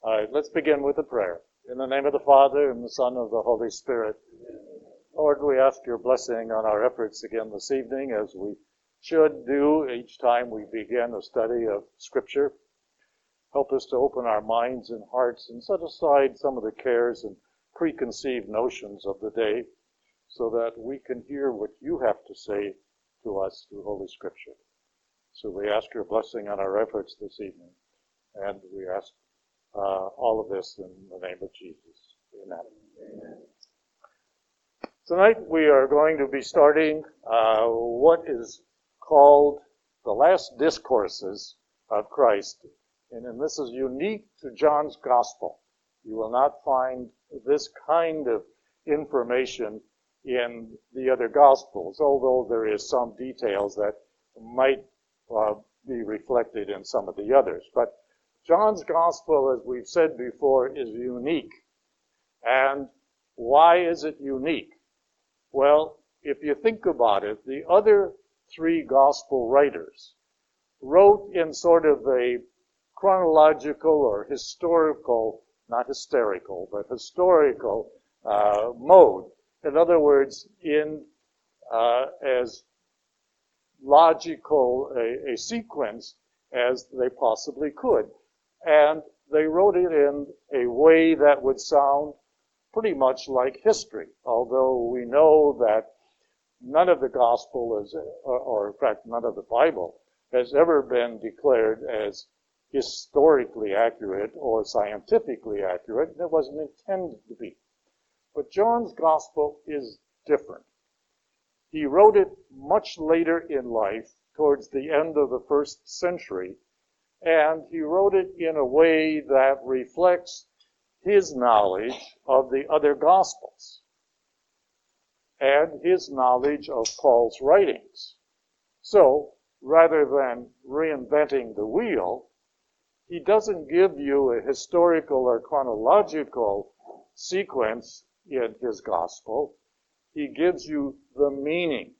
All right, let's begin with a prayer. In the name of the Father, and the Son, and of the Holy Spirit. Lord, we ask your blessing on our efforts again this evening, as we should do each time we begin a study of Scripture. Help us to open our minds and hearts and set aside some of the cares and preconceived notions of the day so that we can hear what you have to say to us through Holy Scripture. So we ask your blessing on our efforts this evening, and we ask uh, all of this in the name of Jesus. Amen. Amen. Tonight we are going to be starting uh, what is called the last discourses of Christ. And, and this is unique to John's gospel. You will not find this kind of information in the other gospels, although there is some details that might uh, be reflected in some of the others. But John's gospel, as we've said before, is unique. And why is it unique? Well, if you think about it, the other three gospel writers wrote in sort of a chronological or historical, not hysterical, but historical uh, mode. In other words, in uh, as logical a, a sequence as they possibly could. And they wrote it in a way that would sound pretty much like history, although we know that none of the gospel is, or, in fact, none of the Bible has ever been declared as historically accurate or scientifically accurate. It wasn't intended to be. But John's gospel is different. He wrote it much later in life, towards the end of the first century, and he wrote it in a way that reflects his knowledge of the other Gospels and his knowledge of Paul's writings. So, rather than reinventing the wheel, he doesn't give you a historical or chronological sequence in his Gospel. He gives you the meaning.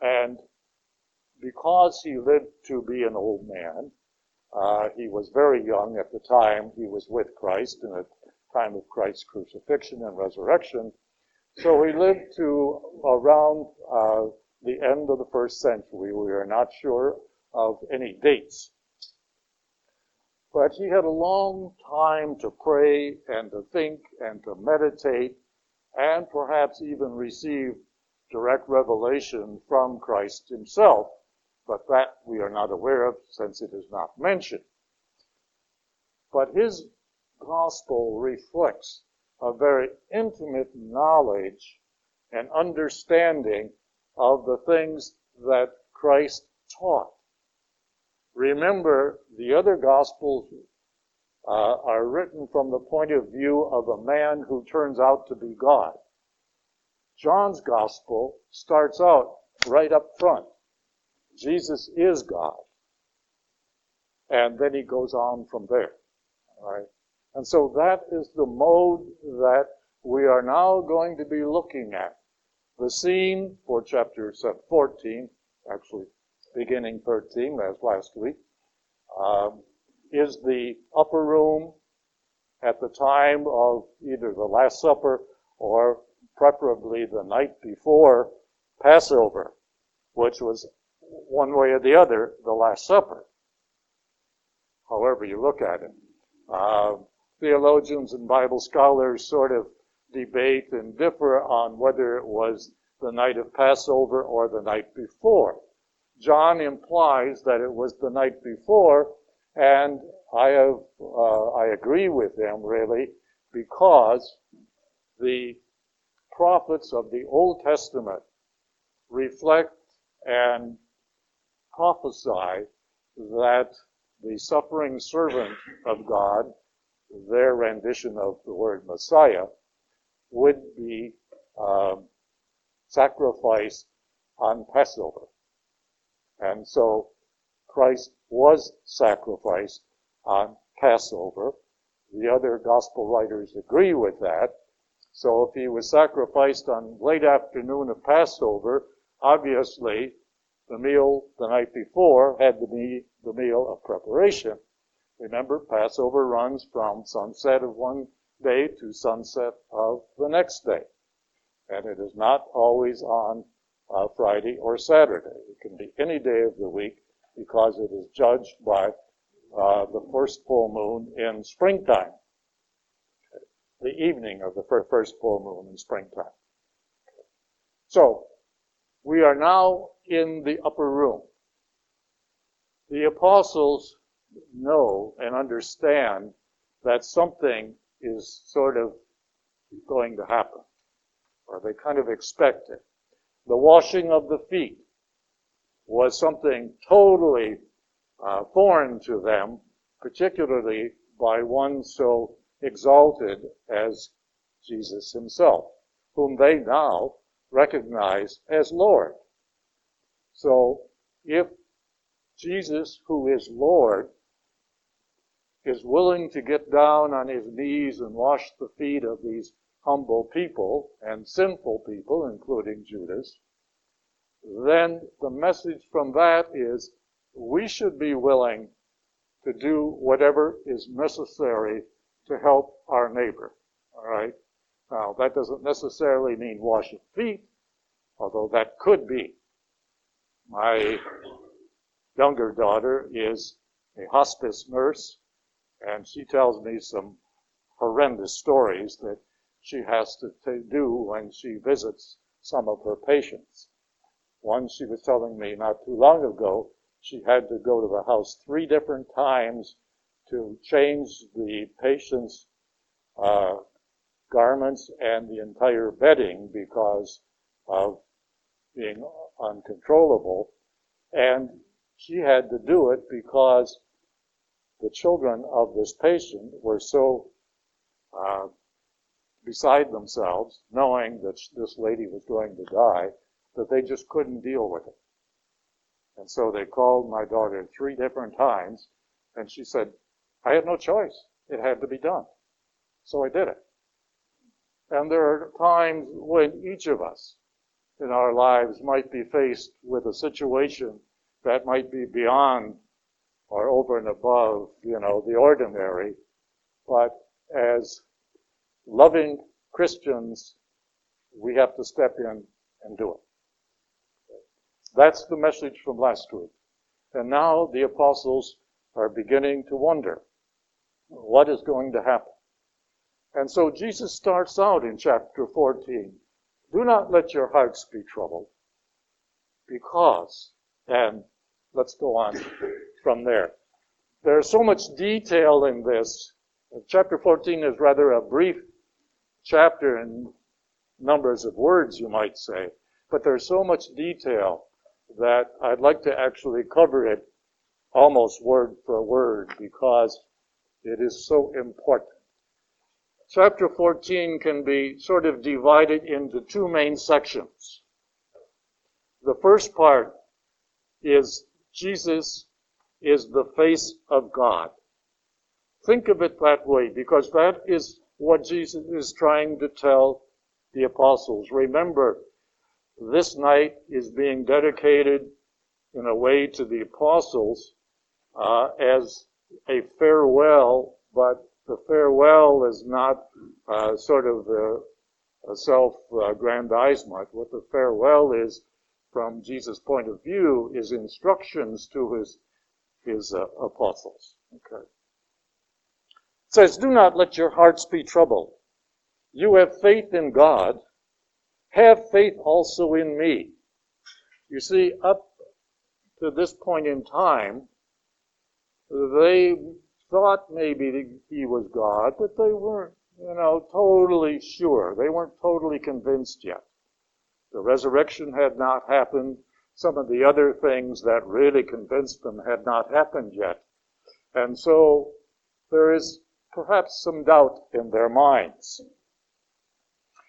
And because he lived to be an old man, uh, he was very young at the time he was with Christ in the time of Christ's crucifixion and resurrection. So he lived to around uh, the end of the first century. We are not sure of any dates. But he had a long time to pray and to think and to meditate and perhaps even receive direct revelation from Christ himself but that we are not aware of since it is not mentioned. But his gospel reflects a very intimate knowledge and understanding of the things that Christ taught. Remember, the other gospels uh, are written from the point of view of a man who turns out to be God. John's gospel starts out right up front Jesus is God. And then he goes on from there. Right. And so that is the mode that we are now going to be looking at. The scene for chapter 14, actually beginning 13, as last week, um, is the upper room at the time of either the Last Supper or preferably the night before Passover, which was one way or the other, the Last Supper. However you look at it. Uh, theologians and Bible scholars sort of debate and differ on whether it was the night of Passover or the night before. John implies that it was the night before, and I have uh, I agree with him really because the prophets of the Old Testament reflect and prophesy that the suffering servant of God, their rendition of the word Messiah, would be um, sacrificed on Passover. And so Christ was sacrificed on Passover. The other gospel writers agree with that. So if he was sacrificed on late afternoon of Passover, obviously the meal the night before had to be the meal of preparation. Remember, Passover runs from sunset of one day to sunset of the next day. And it is not always on uh, Friday or Saturday. It can be any day of the week because it is judged by uh, the first full moon in springtime. The evening of the first full moon in springtime. So, we are now in the upper room. The apostles know and understand that something is sort of going to happen, or they kind of expect it. The washing of the feet was something totally uh, foreign to them, particularly by one so exalted as Jesus himself, whom they now recognize as Lord. So if Jesus, who is Lord, is willing to get down on his knees and wash the feet of these humble people and sinful people, including Judas, then the message from that is we should be willing to do whatever is necessary to help our neighbor. All right? Now, that doesn't necessarily mean washing feet, although that could be. My younger daughter is a hospice nurse, and she tells me some horrendous stories that she has to, to do when she visits some of her patients. One she was telling me not too long ago, she had to go to the house three different times to change the patient's uh, garments and the entire bedding because of being uncontrollable. And she had to do it because the children of this patient were so uh, beside themselves, knowing that this lady was going to die, that they just couldn't deal with it. And so they called my daughter three different times, and she said, I had no choice. It had to be done. So I did it. And there are times when each of us in our lives might be faced with a situation that might be beyond or over and above, you know, the ordinary. But as loving Christians, we have to step in and do it. That's the message from last week. And now the apostles are beginning to wonder what is going to happen. And so Jesus starts out in chapter 14. Do not let your hearts be troubled because, and let's go on from there. There's so much detail in this. Chapter 14 is rather a brief chapter in numbers of words, you might say, but there's so much detail that I'd like to actually cover it almost word for word because it is so important. Chapter 14 can be sort of divided into two main sections. The first part is Jesus is the face of God. Think of it that way because that is what Jesus is trying to tell the apostles. Remember, this night is being dedicated in a way to the apostles uh, as a farewell, but the farewell is not uh, sort of a, self-aggrandizement. What the farewell is, from Jesus' point of view, is instructions to his his uh, apostles. Okay. It says, "Do not let your hearts be troubled. You have faith in God." Have faith also in me. You see, up to this point in time, they thought maybe that he was God, but they weren't, you know, totally sure. They weren't totally convinced yet. The resurrection had not happened. Some of the other things that really convinced them had not happened yet. And so there is perhaps some doubt in their minds.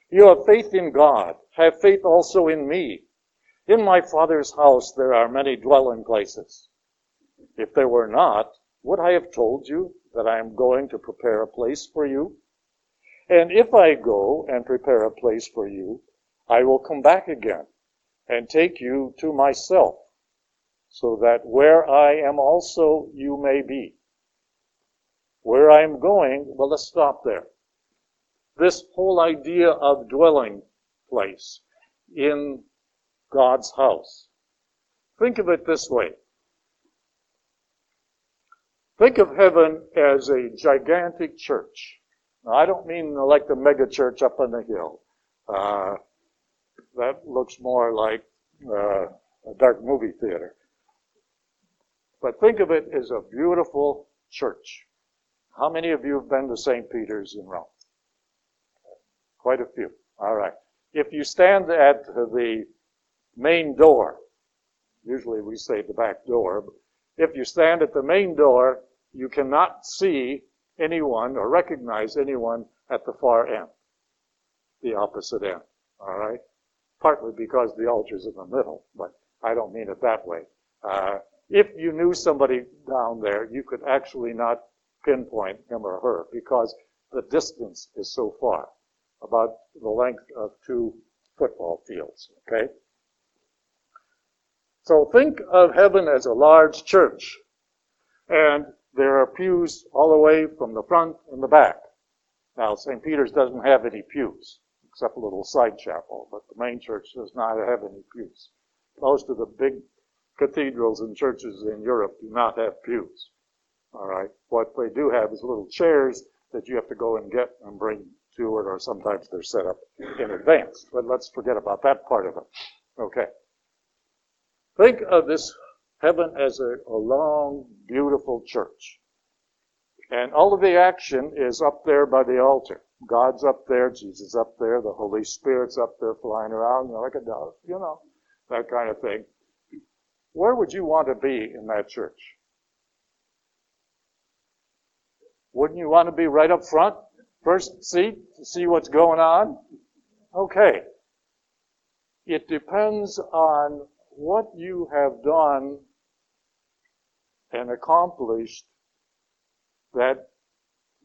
You have faith in God. Have faith also in me. In my Father's house there are many dwelling places. If there were not, would I have told you that I am going to prepare a place for you? And if I go and prepare a place for you, I will come back again and take you to myself, so that where I am also you may be. Where I'm going, well, let's stop there. This whole idea of dwelling place in God's house. Think of it this way. Think of heaven as a gigantic church. Now, I don't mean like the mega church up on the hill. Uh, that looks more like uh, a dark movie theater. But think of it as a beautiful church. How many of you have been to St. Peter's in Rome? Quite a few. All right. If you stand at the main door, usually we say the back door, if you stand at the main door, you cannot see anyone or recognize anyone at the far end, the opposite end. All right? Partly because the altar's in the middle, but I don't mean it that way. Uh, if you knew somebody down there, you could actually not pinpoint him or her because the distance is so far, about the length of two football fields. Okay? So think of heaven as a large church. And there are pews all the way from the front and the back. Now, St. Peter's doesn't have any pews, except a little side chapel, but the main church does not have any pews. Most of the big cathedrals and churches in Europe do not have pews. All right. What they do have is little chairs that you have to go and get and bring to it, or sometimes they're set up in advance. But let's forget about that part of it. Okay. Think of this heaven as a, a long, beautiful church. And all of the action is up there by the altar. God's up there, Jesus up there, the Holy Spirit's up there flying around, you know, like a dove, you know, that kind of thing. Where would you want to be in that church? Wouldn't you want to be right up front, first seat, to see what's going on? Okay. It depends on what you have done and accomplished that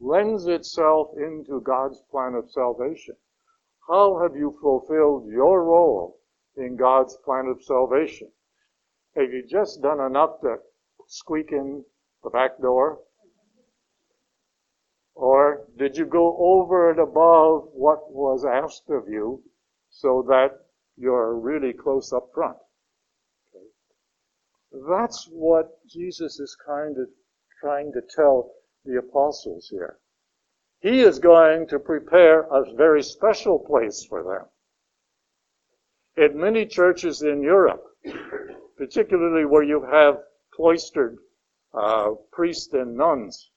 lends itself into God's plan of salvation. How have you fulfilled your role in God's plan of salvation? Have you just done enough to squeak in the back door? Or did you go over and above what was asked of you so that you're really close up front? That's what Jesus is kind of trying to tell the apostles here. He is going to prepare a very special place for them. In many churches in Europe, particularly where you have cloistered uh, priests and nuns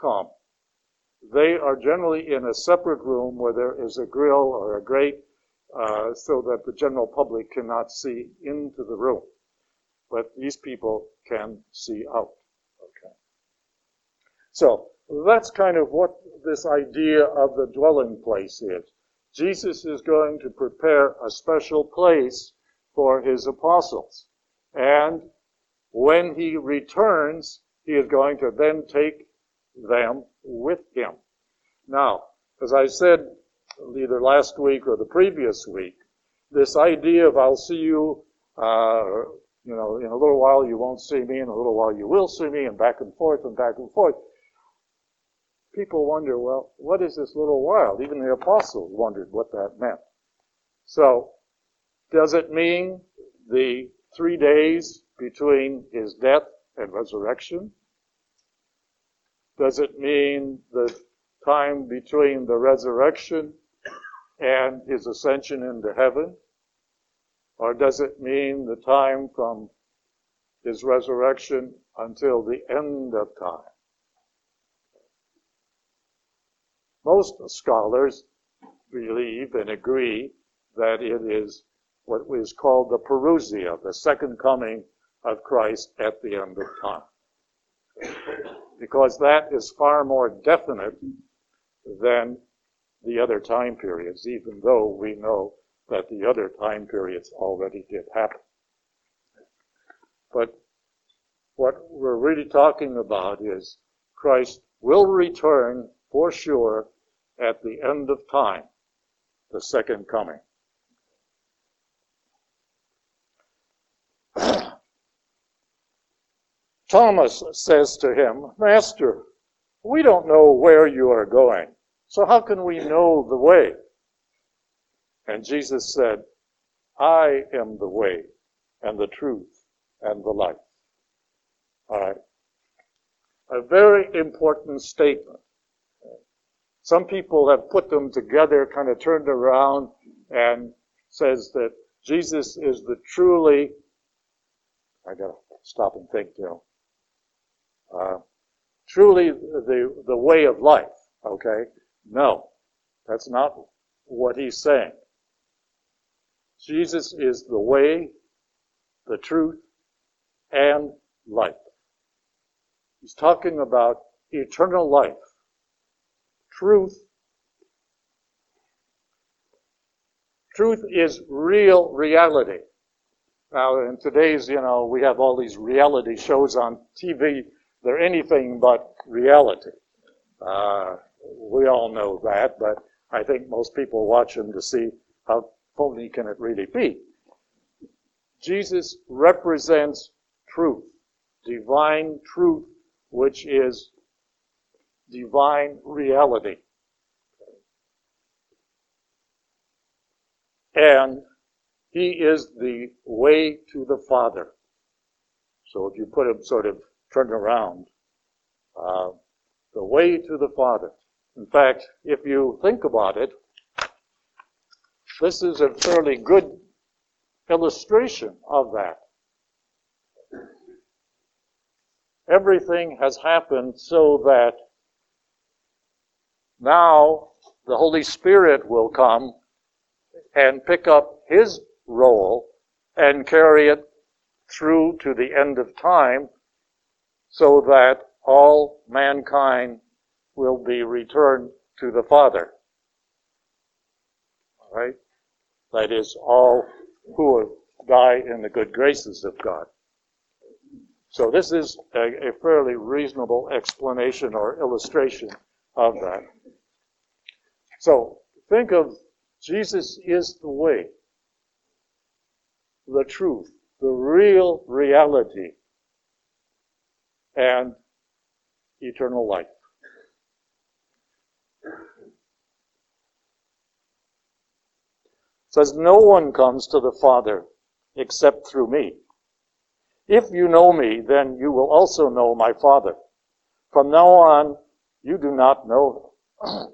come, they are generally in a separate room where there is a grill or a grate uh, so that the general public cannot see into the room but these people can see out. Okay. So that's kind of what this idea of the dwelling place is. Jesus is going to prepare a special place for his apostles. And when he returns, he is going to then take them with him. Now, as I said either last week or the previous week, this idea of I'll see you uh, you know, in a little while you won't see me, in a little while you will see me, and back and forth and back and forth. People wonder, well, what is this little while? Even the apostles wondered what that meant. So, does it mean the three days between his death and resurrection? Does it mean the time between the resurrection and his ascension into heaven? Or does it mean the time from his resurrection until the end of time? Most scholars believe and agree that it is what is called the parousia, the second coming of Christ at the end of time. Because that is far more definite than the other time periods, even though we know that the other time periods already did happen. But what we're really talking about is Christ will return for sure at the end of time, the second coming. Thomas says to him, Master, We don't know where you are going. So how can we know the way? And Jesus said, I am the way and the truth and the life. All right. A very important statement. Some people have put them together, kind of turned around, and says that Jesus is the truly, I gotta stop and think, know, uh, truly the, the way of life, okay? No, that's not what he's saying. Jesus is the way, the truth, and life. He's talking about eternal life truth. Truth is real reality. Now, in today's, you know, we have all these reality shows on TV. They're anything but reality. Uh, we all know that, but I think most people watch them to see how phony can it really be. Jesus represents truth, divine truth, which is divine reality. And he is the way to the Father. So if you put him sort of turned around, uh, the way to the Father. In fact, if you think about it, this is a fairly good illustration of that. Everything has happened so that now, the Holy Spirit will come and pick up his role and carry it through to the end of time so that all mankind will be returned to the Father. All right? That is, all who die in the good graces of God. So this is a, a fairly reasonable explanation or illustration of that. So think of Jesus is the way, the truth, the real reality, and eternal life. Says, No one comes to the Father except through me. If you know me, then you will also know my Father. From now on, you do not know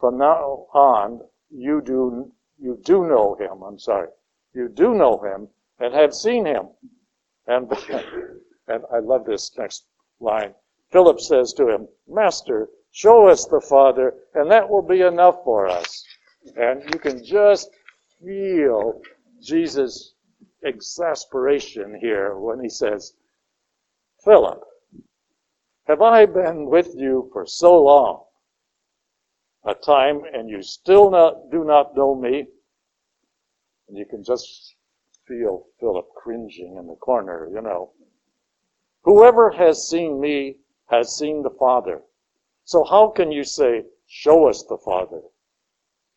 From now on, you do, you do know him, I'm sorry. You do know him and have seen him. And, and I love this next line. Philip says to him, Master, show us the Father, and that will be enough for us. And you can just feel Jesus' exasperation here when he says, Philip, have I been with you for so long? a time and you still not, do not know me, and you can just feel Philip cringing in the corner, you know. Whoever has seen me has seen the Father. So how can you say, show us the Father?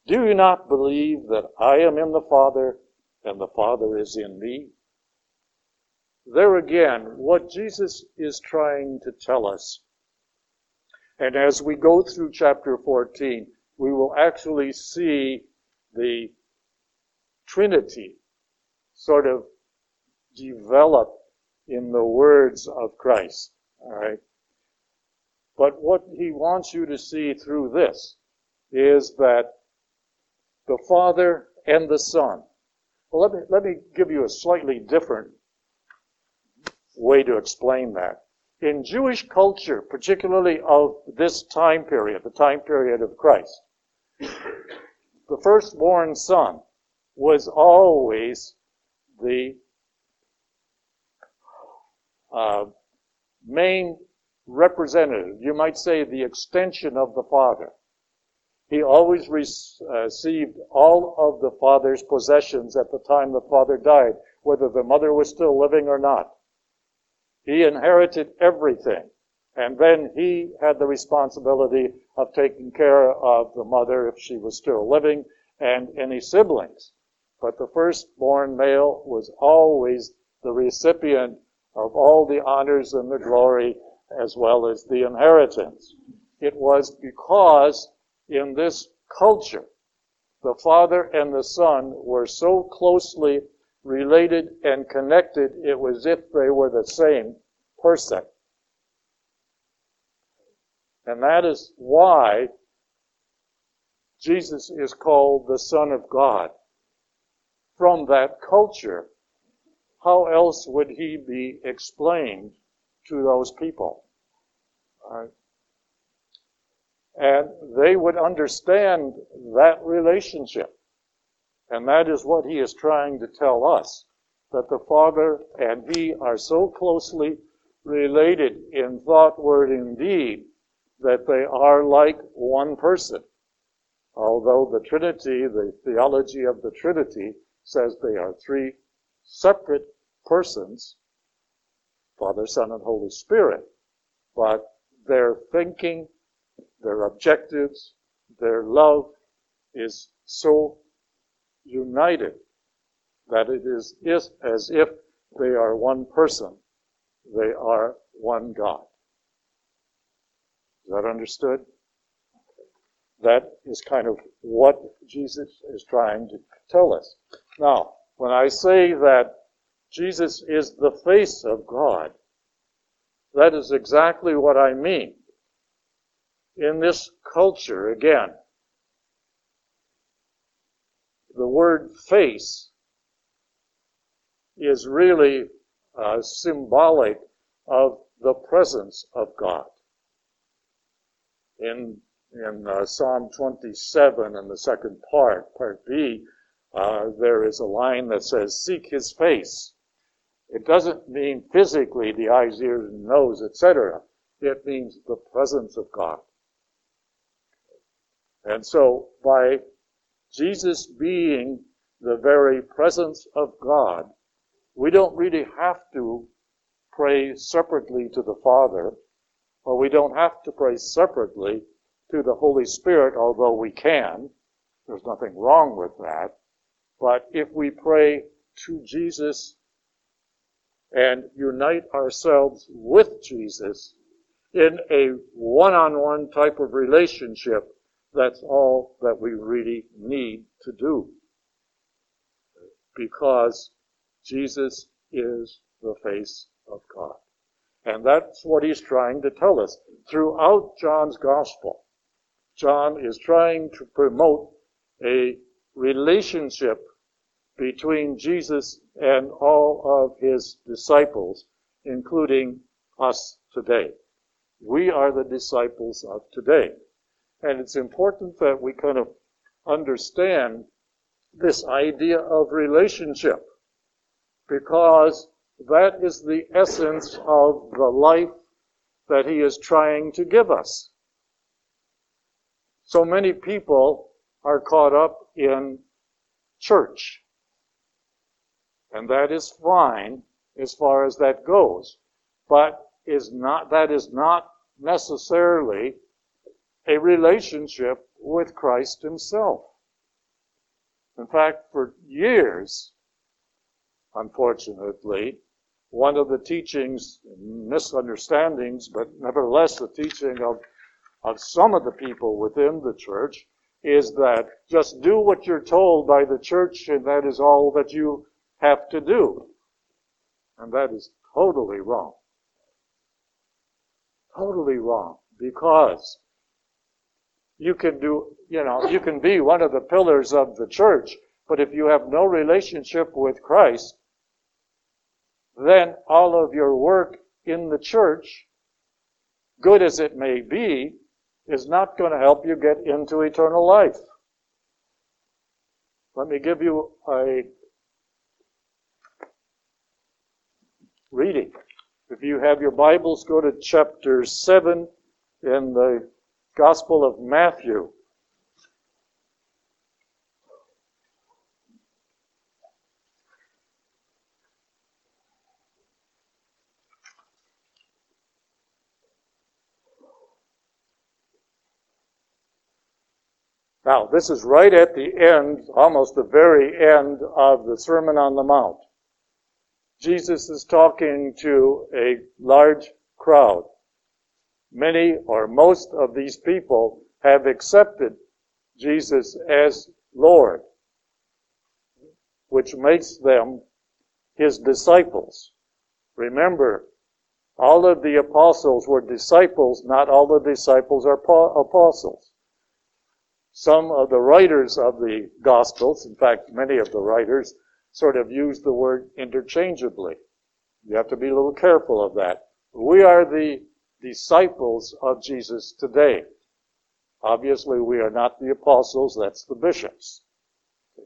Do you not believe that I am in the Father and the Father is in me? There again, what Jesus is trying to tell us and as we go through chapter 14, we will actually see the Trinity sort of develop in the words of Christ. All right. But what he wants you to see through this is that the Father and the Son. Well, let me, let me give you a slightly different way to explain that in Jewish culture, particularly of this time period, the time period of Christ, the firstborn son was always the uh, main representative. You might say the extension of the father. He always uh, received all of the father's possessions at the time the father died, whether the mother was still living or not. He inherited everything. And then he had the responsibility of taking care of the mother if she was still living and any siblings. But the firstborn male was always the recipient of all the honors and the glory as well as the inheritance. It was because in this culture, the Father and the Son were so closely related and connected, it was if they were the same person. And that is why Jesus is called the Son of God. From that culture, how else would he be explained to those people? Right? And they would understand that relationship. And that is what he is trying to tell us that the Father and he are so closely related in thought, word, and deed that they are like one person. Although the Trinity, the theology of the Trinity, says they are three separate persons Father, Son, and Holy Spirit. But their thinking, their objectives, their love is so united that it is, as if they are one person. They are one God. Is that understood? That is kind of what Jesus is trying to tell us. Now, when I say that Jesus is the face of God, that is exactly what I mean. In this culture, again, the word face is really uh, symbolic of the presence of God. In in uh, Psalm 27 in the second part, part B, uh, there is a line that says, "Seek His face." It doesn't mean physically the eyes, ears, and nose, etc. It means the presence of God. And so, by Jesus being the very presence of God, we don't really have to pray separately to the Father, or we don't have to pray separately to the Holy Spirit, although we can. There's nothing wrong with that. But if we pray to Jesus and unite ourselves with Jesus in a one-on-one type of relationship, that's all that we really need to do. Because Jesus is the face of God. And that's what he's trying to tell us throughout John's gospel. John is trying to promote a relationship between Jesus and all of his disciples, including us today. We are the disciples of today. And it's important that we kind of understand this idea of relationship because that is the essence of the life that he is trying to give us. So many people are caught up in church. And that is fine as far as that goes. But is not, that is not necessarily a relationship with Christ himself. In fact, for years, unfortunately, one of the teachings, misunderstandings, but nevertheless the teaching of of some of the people within the church is that just do what you're told by the church and that is all that you have to do. And that is totally wrong. Totally wrong. Because you can do, you know, you can be one of the pillars of the church, but if you have no relationship with Christ, then all of your work in the church, good as it may be, is not going to help you get into eternal life. Let me give you a reading. If you have your Bibles, go to chapter 7 in the Gospel of Matthew. Now, this is right at the end, almost the very end of the Sermon on the Mount. Jesus is talking to a large crowd. Many or most of these people have accepted Jesus as Lord, which makes them his disciples. Remember, all of the apostles were disciples, not all the disciples are apostles. Some of the writers of the Gospels, in fact, many of the writers, sort of use the word interchangeably. You have to be a little careful of that. We are the disciples of Jesus today. Obviously, we are not the apostles, that's the bishops.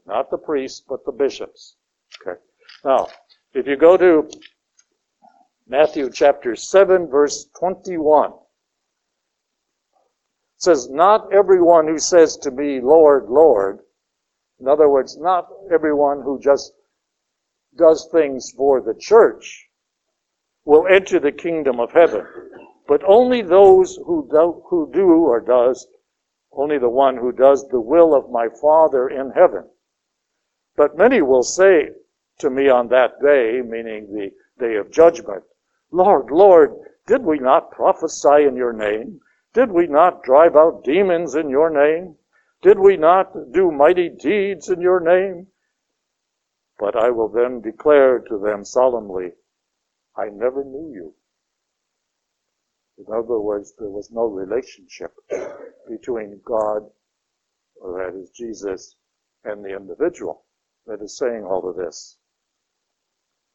Not the priests, but the bishops. Okay. Now, if you go to Matthew chapter 7, verse 21, it says, Not everyone who says to me, Lord, Lord, in other words, not everyone who just does things for the church will enter the kingdom of heaven, but only those who do, who do or does, only the one who does the will of my Father in heaven. But many will say to me on that day, meaning the day of judgment, Lord, Lord, did we not prophesy in your name? Did we not drive out demons in your name? Did we not do mighty deeds in your name? But I will then declare to them solemnly, I never knew you. In other words, there was no relationship between God, or that is Jesus, and the individual that is saying all of this.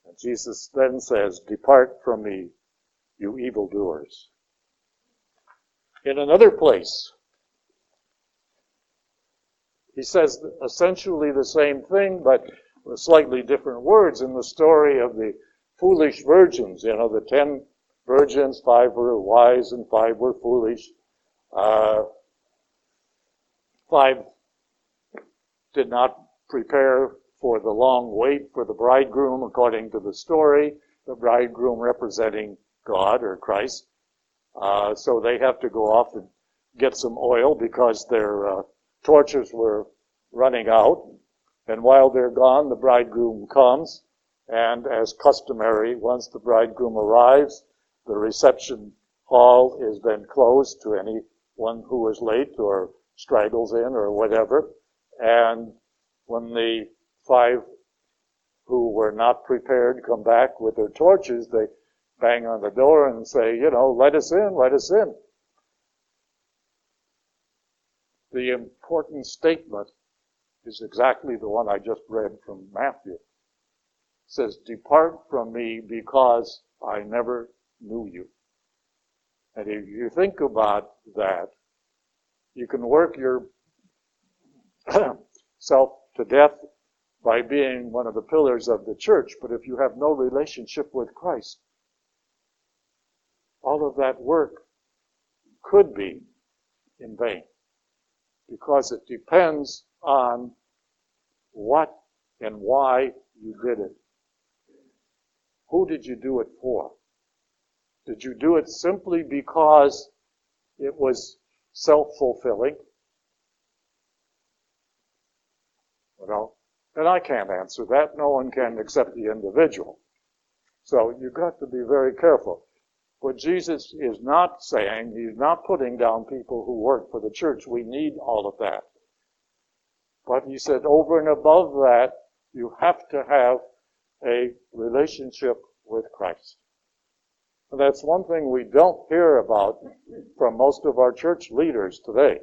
And Jesus then says, Depart from me, you evildoers. In another place, he says essentially the same thing, but with slightly different words in the story of the foolish virgins. You know, the ten virgins, five were wise and five were foolish. Uh, five did not prepare for the long wait for the bridegroom, according to the story, the bridegroom representing God or Christ. Uh, so they have to go off and get some oil because their uh, torches were running out. And while they're gone, the bridegroom comes, and as customary, once the bridegroom arrives, the reception hall is then closed to anyone who is late or straggles in or whatever. And when the five who were not prepared come back with their torches, they bang on the door and say, you know, let us in, let us in. The important statement is exactly the one I just read from Matthew. It says, Depart from me because I never knew you. And if you think about that, you can work yourself to death by being one of the pillars of the church, but if you have no relationship with Christ, all of that work could be in vain because it depends on what and why you did it. Who did you do it for? Did you do it simply because it was self-fulfilling? Well, and I can't answer that. No one can except the individual. So you've got to be very careful. What Jesus is not saying, he's not putting down people who work for the church. We need all of that. But he said, over and above that, you have to have a relationship with Christ. And that's one thing we don't hear about from most of our church leaders today.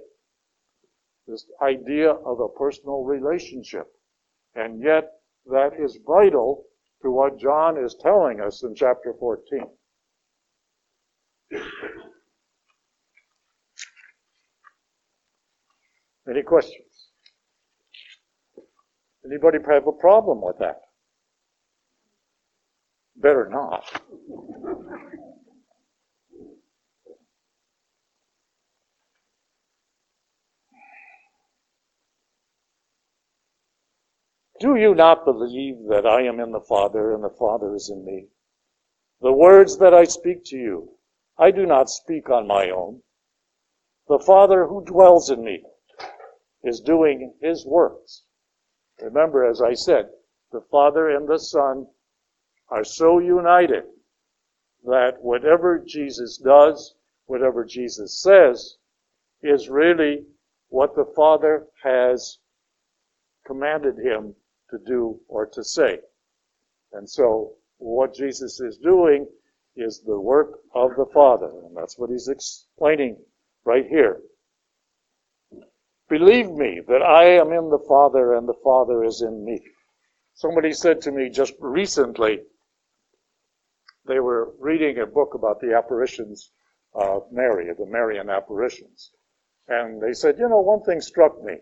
This idea of a personal relationship. And yet, that is vital to what John is telling us in chapter 14. Any questions? Anybody have a problem with that? Better not. Do you not believe that I am in the Father and the Father is in me? The words that I speak to you, I do not speak on my own. The Father who dwells in me is doing his works. Remember, as I said, the Father and the Son are so united that whatever Jesus does, whatever Jesus says is really what the Father has commanded him to do or to say. And so what Jesus is doing is the work of the Father. And that's what he's explaining right here. Believe me that I am in the Father and the Father is in me. Somebody said to me just recently, they were reading a book about the apparitions of Mary, the Marian apparitions. And they said, you know, one thing struck me.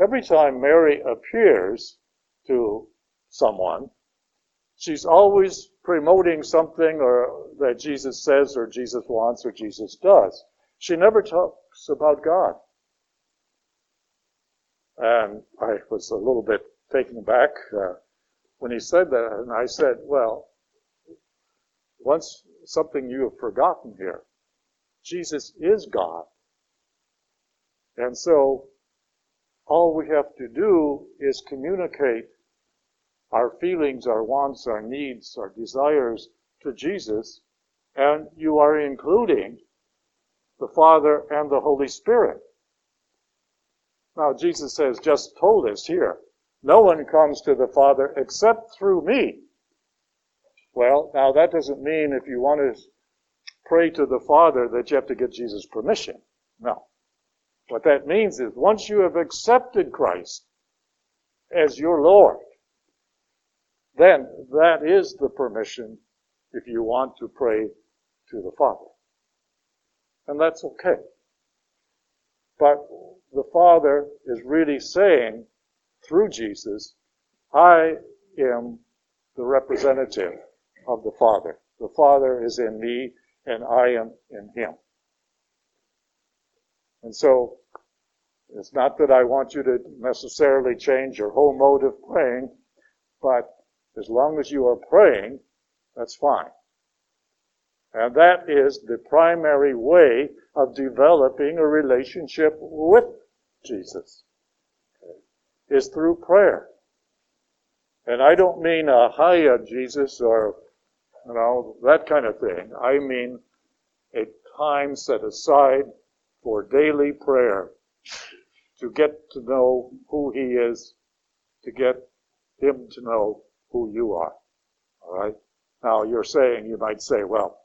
Every time Mary appears to someone, she's always promoting something or that Jesus says or Jesus wants or Jesus does. She never talks about God. And I was a little bit taken back uh, when he said that, and I said, well, once something you have forgotten here. Jesus is God. And so all we have to do is communicate our feelings, our wants, our needs, our desires to Jesus, and you are including the Father and the Holy Spirit. Now, Jesus has just told us here, no one comes to the Father except through me. Well, now that doesn't mean if you want to pray to the Father that you have to get Jesus' permission. No. What that means is once you have accepted Christ as your Lord, then that is the permission if you want to pray to the Father. And that's okay. But the Father is really saying through Jesus, I am the representative of the Father. The Father is in me and I am in him. And so, it's not that I want you to necessarily change your whole mode of praying, but as long as you are praying, that's fine. And that is the primary way of developing a relationship with Jesus, is through prayer. And I don't mean a hiya Jesus or, you know, that kind of thing. I mean a time set aside for daily prayer to get to know who He is, to get Him to know who you are. All right? Now, you're saying, you might say, well,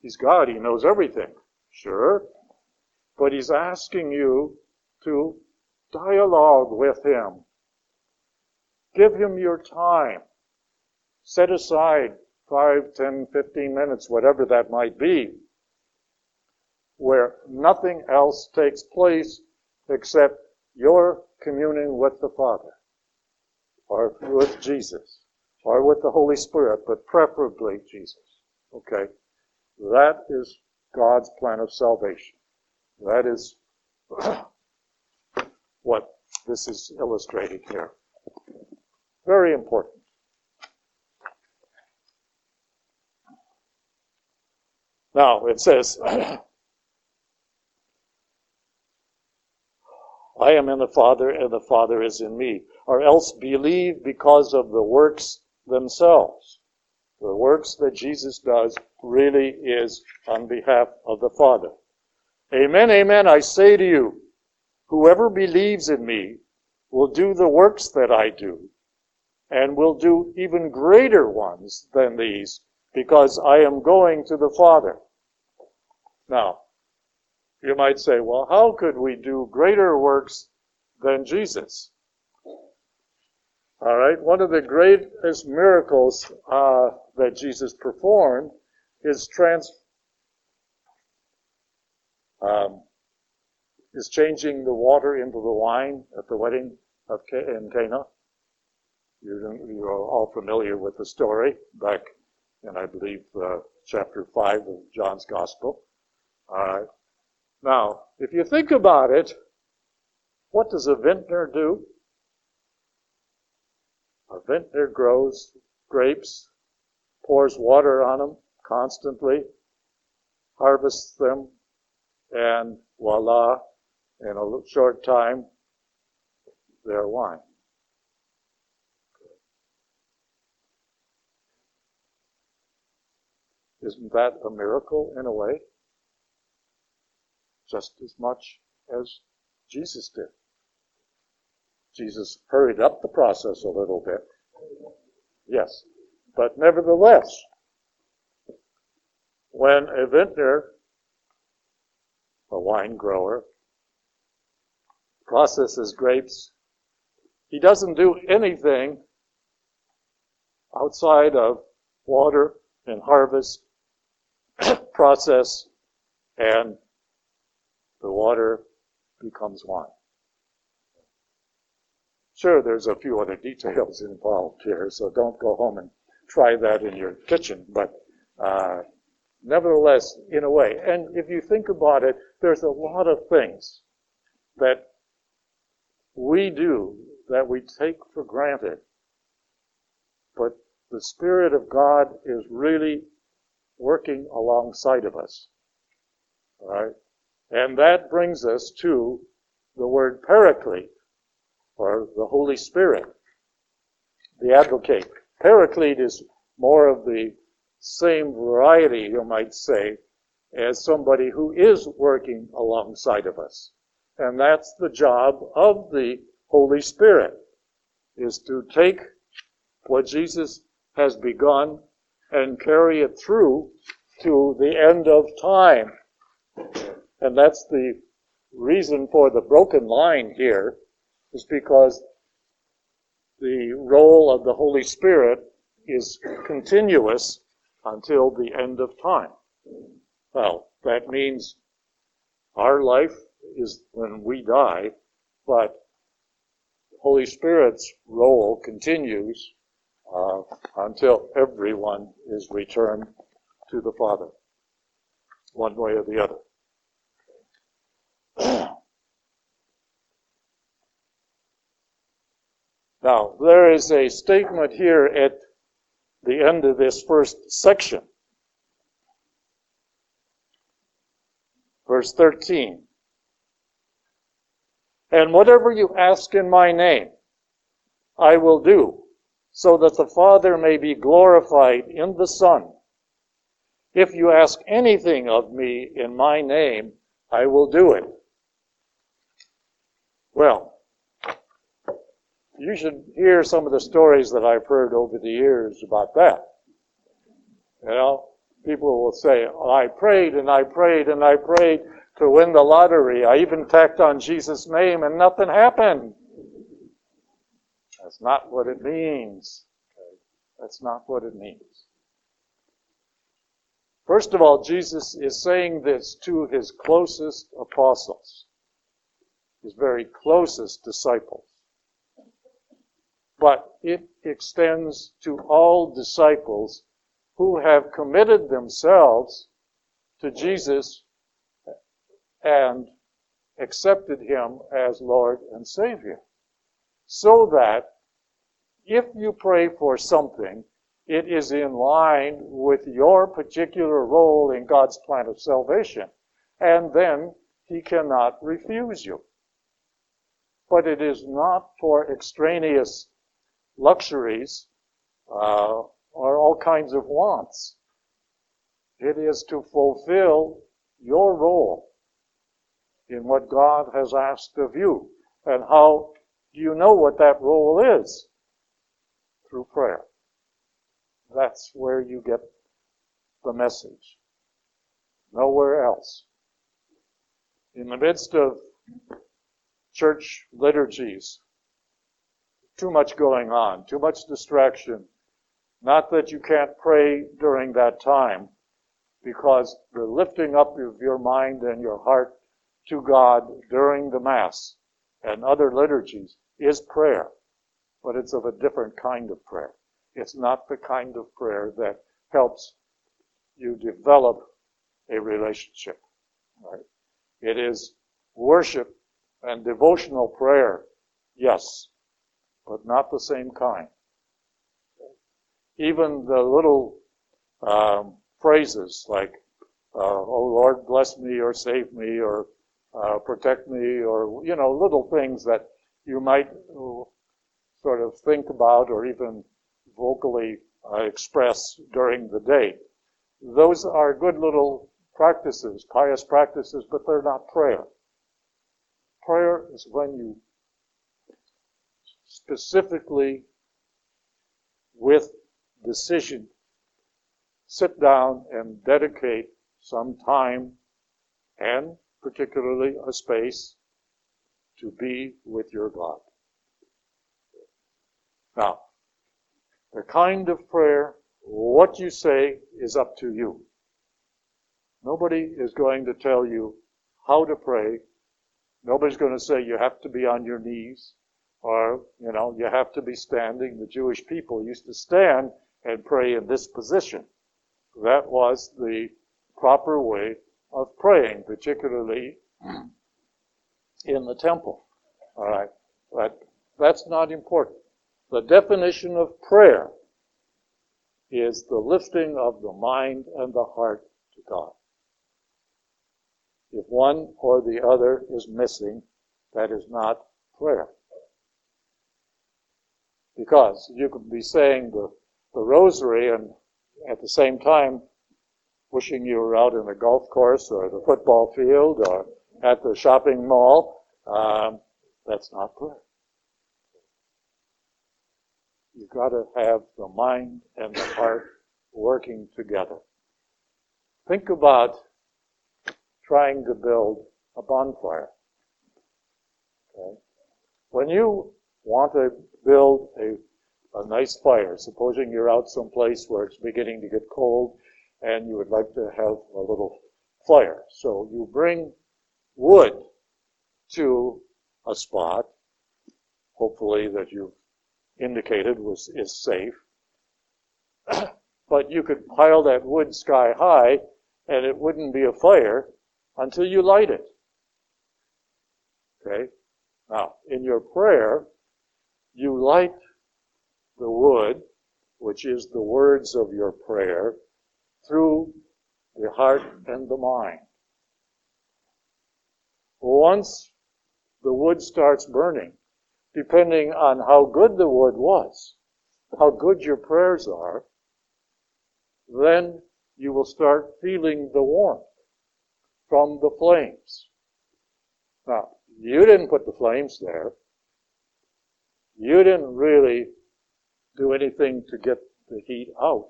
He's God, He knows everything. Sure. But He's asking you to dialogue with Him. Give Him your time. Set aside 5, 10, 15 minutes, whatever that might be, where nothing else takes place except your communing with the Father or with Jesus or with the Holy Spirit, but preferably Jesus. Okay? That is God's plan of salvation. That is what this is illustrating here. Very important. Now, it says, I am in the Father, and the Father is in me. Or else believe because of the works themselves. The works that Jesus does really is on behalf of the Father. Amen, amen, I say to you, whoever believes in me will do the works that I do, and will do even greater ones than these, because I am going to the Father. Now, you might say, well, how could we do greater works than Jesus? All right, one of the greatest miracles uh, that Jesus performed is trans um, is changing the water into the wine at the wedding of in Cana. You're, you're all familiar with the story back in, I believe, uh, chapter five of John's Gospel. All right. Now, if you think about it, what does a vintner do? A vintner grows grapes, pours water on them constantly, harvests them, and voila, in a short time, they're wine. Isn't that a miracle in a way? Just as much as Jesus did. Jesus hurried up the process a little bit. Yes. But nevertheless, when a vintner, a wine grower, processes grapes, he doesn't do anything outside of water and harvest, process, and the water becomes wine. Sure, there's a few other details involved here, so don't go home and try that in your kitchen, but uh, nevertheless, in a way. And if you think about it, there's a lot of things that we do that we take for granted. But the Spirit of God is really working alongside of us. All right? And that brings us to the word paraclete, or the Holy Spirit, the advocate. Paraclete is more of the same variety, you might say, as somebody who is working alongside of us. And that's the job of the Holy Spirit, is to take what Jesus has begun and carry it through to the end of time. And that's the reason for the broken line here is because the role of the Holy Spirit is continuous until the end of time. Well, that means our life is when we die, but Holy Spirit's role continues uh, until everyone is returned to the Father, one way or the other. Now, there is a statement here at the end of this first section. Verse 13. And whatever you ask in my name, I will do, so that the Father may be glorified in the Son. If you ask anything of me in my name, I will do it. Well, you should hear some of the stories that I've heard over the years about that. You know, people will say, oh, I prayed and I prayed and I prayed to win the lottery. I even tacked on Jesus' name and nothing happened. That's not what it means. That's not what it means. First of all, Jesus is saying this to his closest apostles, his very closest disciples but it extends to all disciples who have committed themselves to Jesus and accepted him as Lord and Savior. So that if you pray for something, it is in line with your particular role in God's plan of salvation. And then he cannot refuse you. But it is not for extraneous luxuries, uh, or all kinds of wants. It is to fulfill your role in what God has asked of you. And how do you know what that role is? Through prayer. That's where you get the message. Nowhere else. In the midst of church liturgies, too much going on, too much distraction. Not that you can't pray during that time, because the lifting up of your mind and your heart to God during the Mass and other liturgies is prayer, but it's of a different kind of prayer. It's not the kind of prayer that helps you develop a relationship. Right? It is worship and devotional prayer, yes, but not the same kind. Even the little um, phrases like, uh, "Oh Lord, bless me," or "Save me," or uh, "Protect me," or you know, little things that you might uh, sort of think about or even vocally uh, express during the day. Those are good little practices, pious practices, but they're not prayer. Prayer is when you specifically, with decision, sit down and dedicate some time and particularly a space to be with your God. Now, the kind of prayer, what you say is up to you. Nobody is going to tell you how to pray. Nobody's going to say you have to be on your knees or, you know, you have to be standing. The Jewish people used to stand and pray in this position. That was the proper way of praying, particularly in the temple. All right. But that's not important. The definition of prayer is the lifting of the mind and the heart to God. If one or the other is missing, that is not prayer. Because you could be saying the, the rosary and at the same time wishing you were out in the golf course or the football field or at the shopping mall. Um, that's not prayer. You've got to have the mind and the heart working together. Think about trying to build a bonfire. Okay? When you want to build a, a nice fire, supposing you're out someplace where it's beginning to get cold and you would like to have a little fire. So you bring wood to a spot, hopefully that you've indicated was, is safe. but you could pile that wood sky high and it wouldn't be a fire until you light it. Okay? Now, in your prayer, you light the wood, which is the words of your prayer, through the heart and the mind. Once the wood starts burning, depending on how good the wood was, how good your prayers are, then you will start feeling the warmth from the flames. Now, you didn't put the flames there. You didn't really do anything to get the heat out,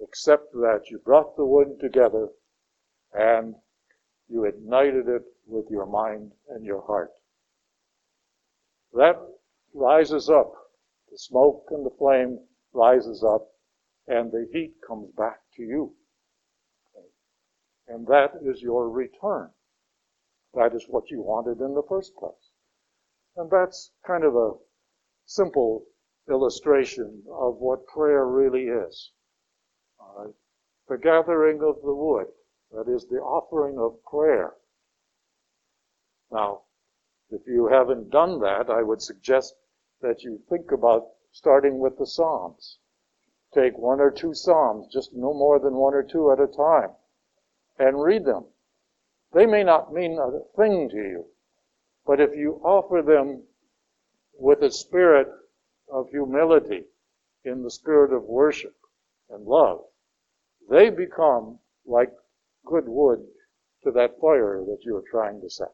except that you brought the wood together and you ignited it with your mind and your heart. That rises up. The smoke and the flame rises up and the heat comes back to you. And that is your return. That is what you wanted in the first place. And that's kind of a simple illustration of what prayer really is. The gathering of the wood, that is the offering of prayer. Now, if you haven't done that, I would suggest that you think about starting with the Psalms. Take one or two Psalms, just no more than one or two at a time and read them. They may not mean a thing to you, but if you offer them with a spirit of humility, in the spirit of worship and love, they become like good wood to that fire that you are trying to set.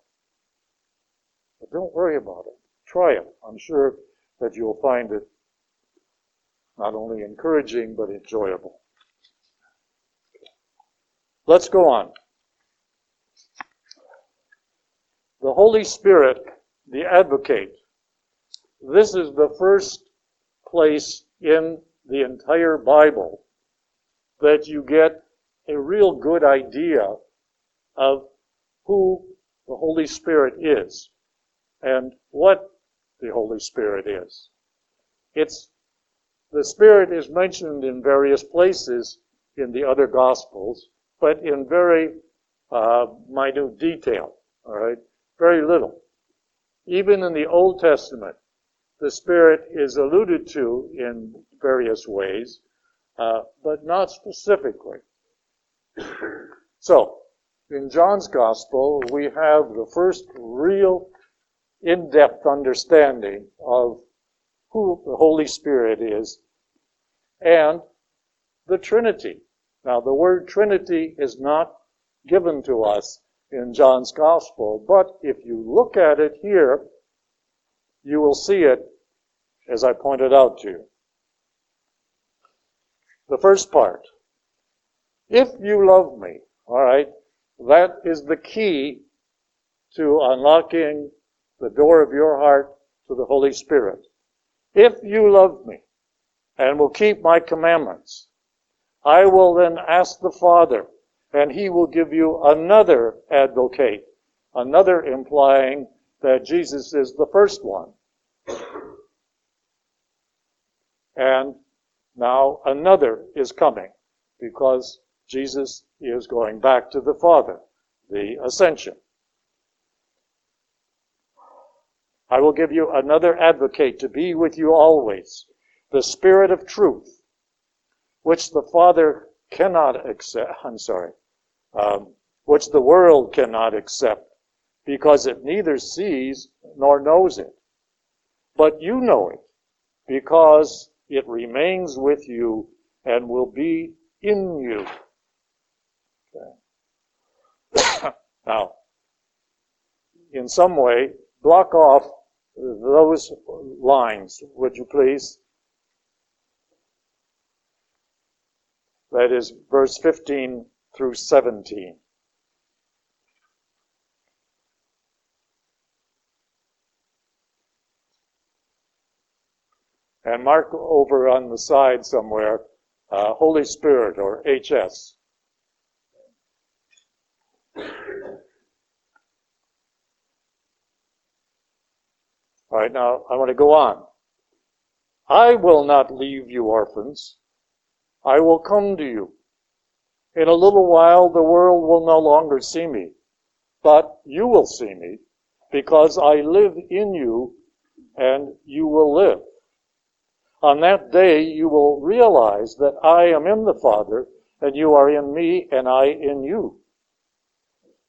But don't worry about it. Try it. I'm sure that you'll find it not only encouraging, but enjoyable. Let's go on. The Holy Spirit, the advocate. This is the first place in the entire Bible that you get a real good idea of who the Holy Spirit is and what the Holy Spirit is. It's the Spirit is mentioned in various places in the other Gospels, but in very uh, minute detail. All right, very little. Even in the Old Testament, the Spirit is alluded to in various ways, uh, but not specifically. so, in John's Gospel, we have the first real in-depth understanding of who the Holy Spirit is and the Trinity. Now, the word Trinity is not given to us in John's Gospel. But if you look at it here, you will see it as I pointed out to you. The first part. If you love me, all right, that is the key to unlocking the door of your heart to the Holy Spirit. If you love me and will keep my commandments, I will then ask the Father, and he will give you another advocate, another implying that Jesus is the first one. And now another is coming because Jesus is going back to the Father, the ascension. I will give you another advocate to be with you always, the Spirit of truth, which the Father cannot accept. I'm sorry, um, which the world cannot accept, because it neither sees nor knows it. But you know it, because it remains with you and will be in you. Okay. now, in some way, block off those lines, would you please? That is verse 15 through 17. And mark over on the side somewhere, uh, Holy Spirit or HS. All right, now I want to go on. I will not leave you orphans. I will come to you. In a little while, the world will no longer see me, but you will see me because I live in you and you will live. On that day, you will realize that I am in the Father and you are in me and I in you.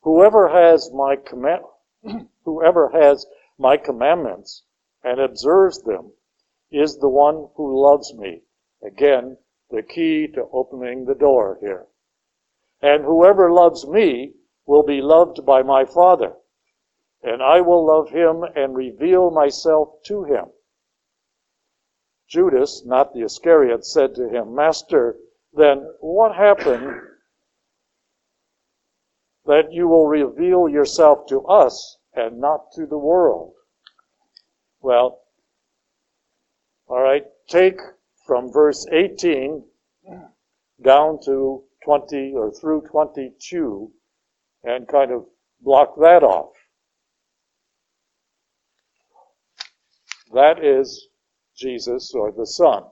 Whoever has my command, whoever has my commandments and observes them is the one who loves me. Again, the key to opening the door here. And whoever loves me will be loved by my Father, and I will love him and reveal myself to him. Judas, not the Iscariot, said to him, Master, then what happened that you will reveal yourself to us and not to the world. Well, all right, take from verse 18 down to 20 or through 22 and kind of block that off. That is Jesus or the Son.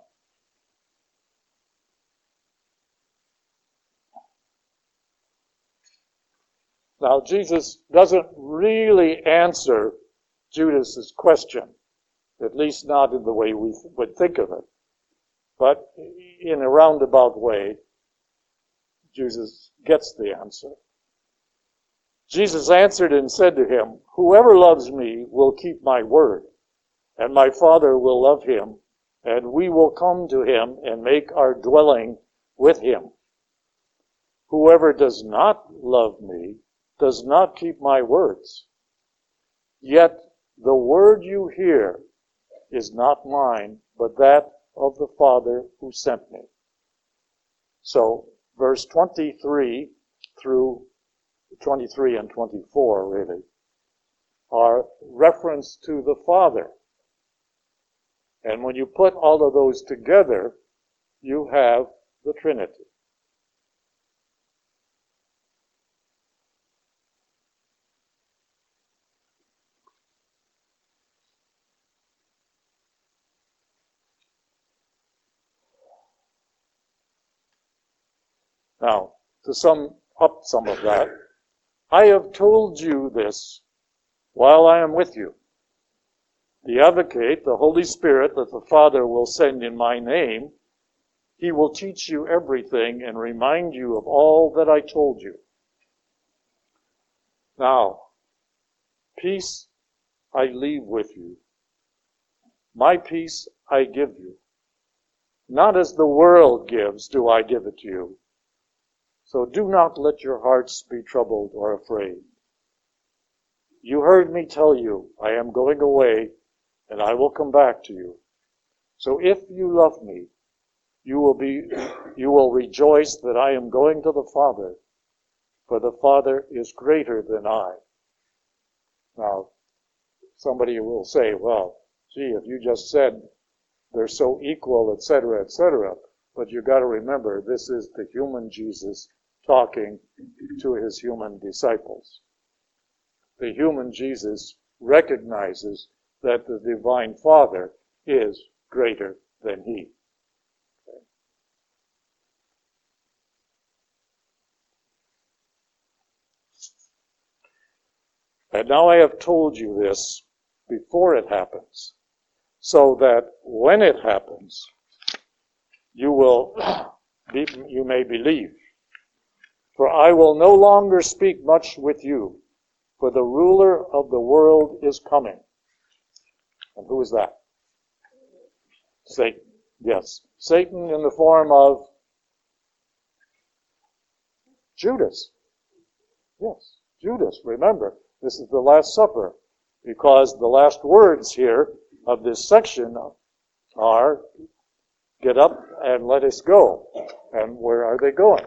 Now, Jesus doesn't really answer Judas's question, at least not in the way we would think of it. But in a roundabout way, Jesus gets the answer. Jesus answered and said to him, Whoever loves me will keep my word, and my Father will love him, and we will come to him and make our dwelling with him. Whoever does not love me does not keep my words. Yet the word you hear is not mine, but that of the Father who sent me. So, verse 23 through 23 and 24, really, are reference to the Father. And when you put all of those together, you have the Trinity. Now, to sum up some of that, I have told you this while I am with you. The advocate, the Holy Spirit that the Father will send in my name, he will teach you everything and remind you of all that I told you. Now, peace I leave with you. My peace I give you. Not as the world gives do I give it to you. So do not let your hearts be troubled or afraid. You heard me tell you, I am going away, and I will come back to you. So if you love me, you will be, you will rejoice that I am going to the Father, for the Father is greater than I. Now, somebody will say, well, gee, if you just said they're so equal, etc., etc., but you've got to remember, this is the human Jesus talking to his human disciples. The human Jesus recognizes that the divine Father is greater than he. And now I have told you this before it happens, so that when it happens, you will be, you may believe. For I will no longer speak much with you, for the ruler of the world is coming. And who is that? Satan. Yes. Satan in the form of Judas. Yes, Judas. Remember, this is the Last Supper, because the last words here of this section are, Get up and let us go. And where are they going?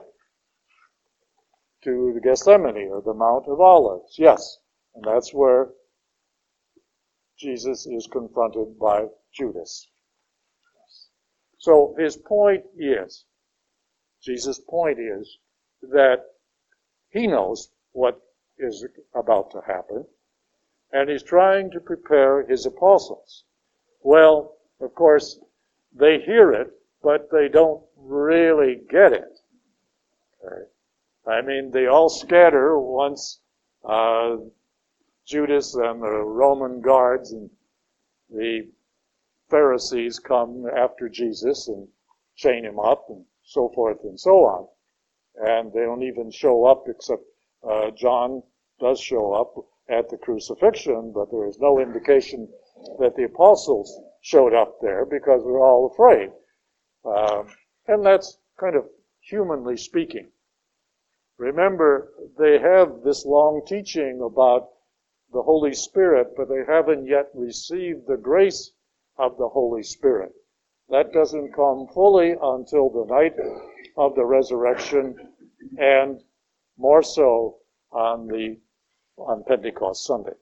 To the Gethsemane or the Mount of Olives. Yes. And that's where Jesus is confronted by Judas. So his point is, Jesus' point is that he knows what is about to happen, and he's trying to prepare his apostles. Well, of course, they hear it, but they don't really get it. Okay. I mean, they all scatter once uh, Judas and the Roman guards and the Pharisees come after Jesus and chain him up and so forth and so on. And they don't even show up except uh, John does show up at the crucifixion, but there is no indication that the apostles showed up there because we're all afraid. Um, and that's kind of humanly speaking. Remember, they have this long teaching about the Holy Spirit, but they haven't yet received the grace of the Holy Spirit. That doesn't come fully until the night of the resurrection and more so on the on Pentecost Sunday.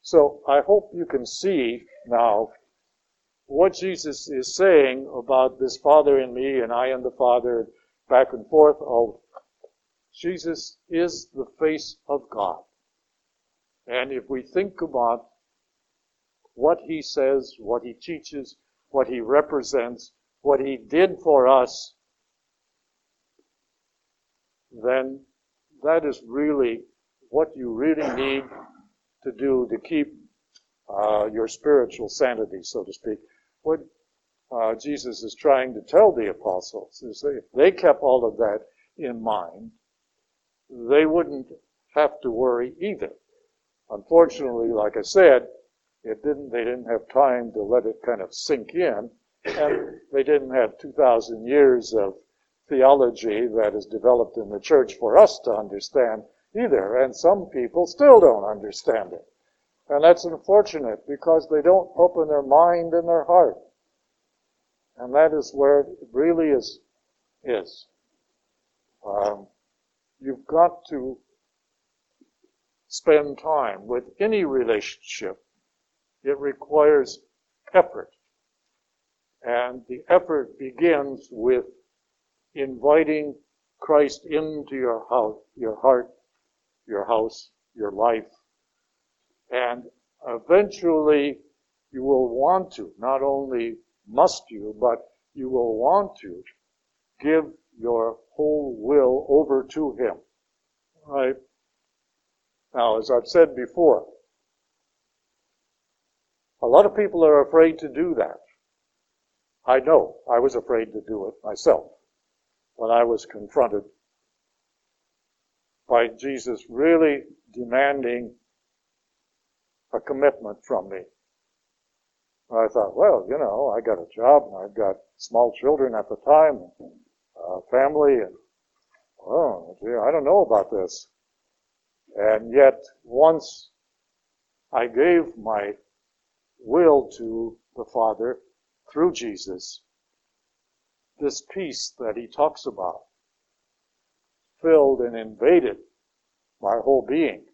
So I hope you can see now what Jesus is saying about this Father in me and I and the Father, back and forth. Oh, Jesus is the face of God. And if we think about what he says, what he teaches, what he represents, what he did for us, then that is really what you really need to do to keep uh, your spiritual sanity, so to speak. What uh, Jesus is trying to tell the apostles is that if they kept all of that in mind, they wouldn't have to worry either. Unfortunately, like I said, it didn't, they didn't have time to let it kind of sink in, and they didn't have 2,000 years of theology that is developed in the church for us to understand either. And some people still don't understand it. And that's unfortunate because they don't open their mind and their heart. And that is where it really is, is. Um, you've got to spend time with any relationship. It requires effort. And the effort begins with inviting Christ into your house, your heart, your house, your life. And eventually you will want to, not only must you, but you will want to give your whole will over to Him. Right? Now, as I've said before, a lot of people are afraid to do that. I know I was afraid to do it myself when I was confronted by Jesus really demanding a commitment from me. I thought, well, you know, I got a job and I've got small children at the time, uh, family, and oh, gee, I don't know about this. And yet, once I gave my will to the Father through Jesus, this peace that he talks about filled and invaded my whole being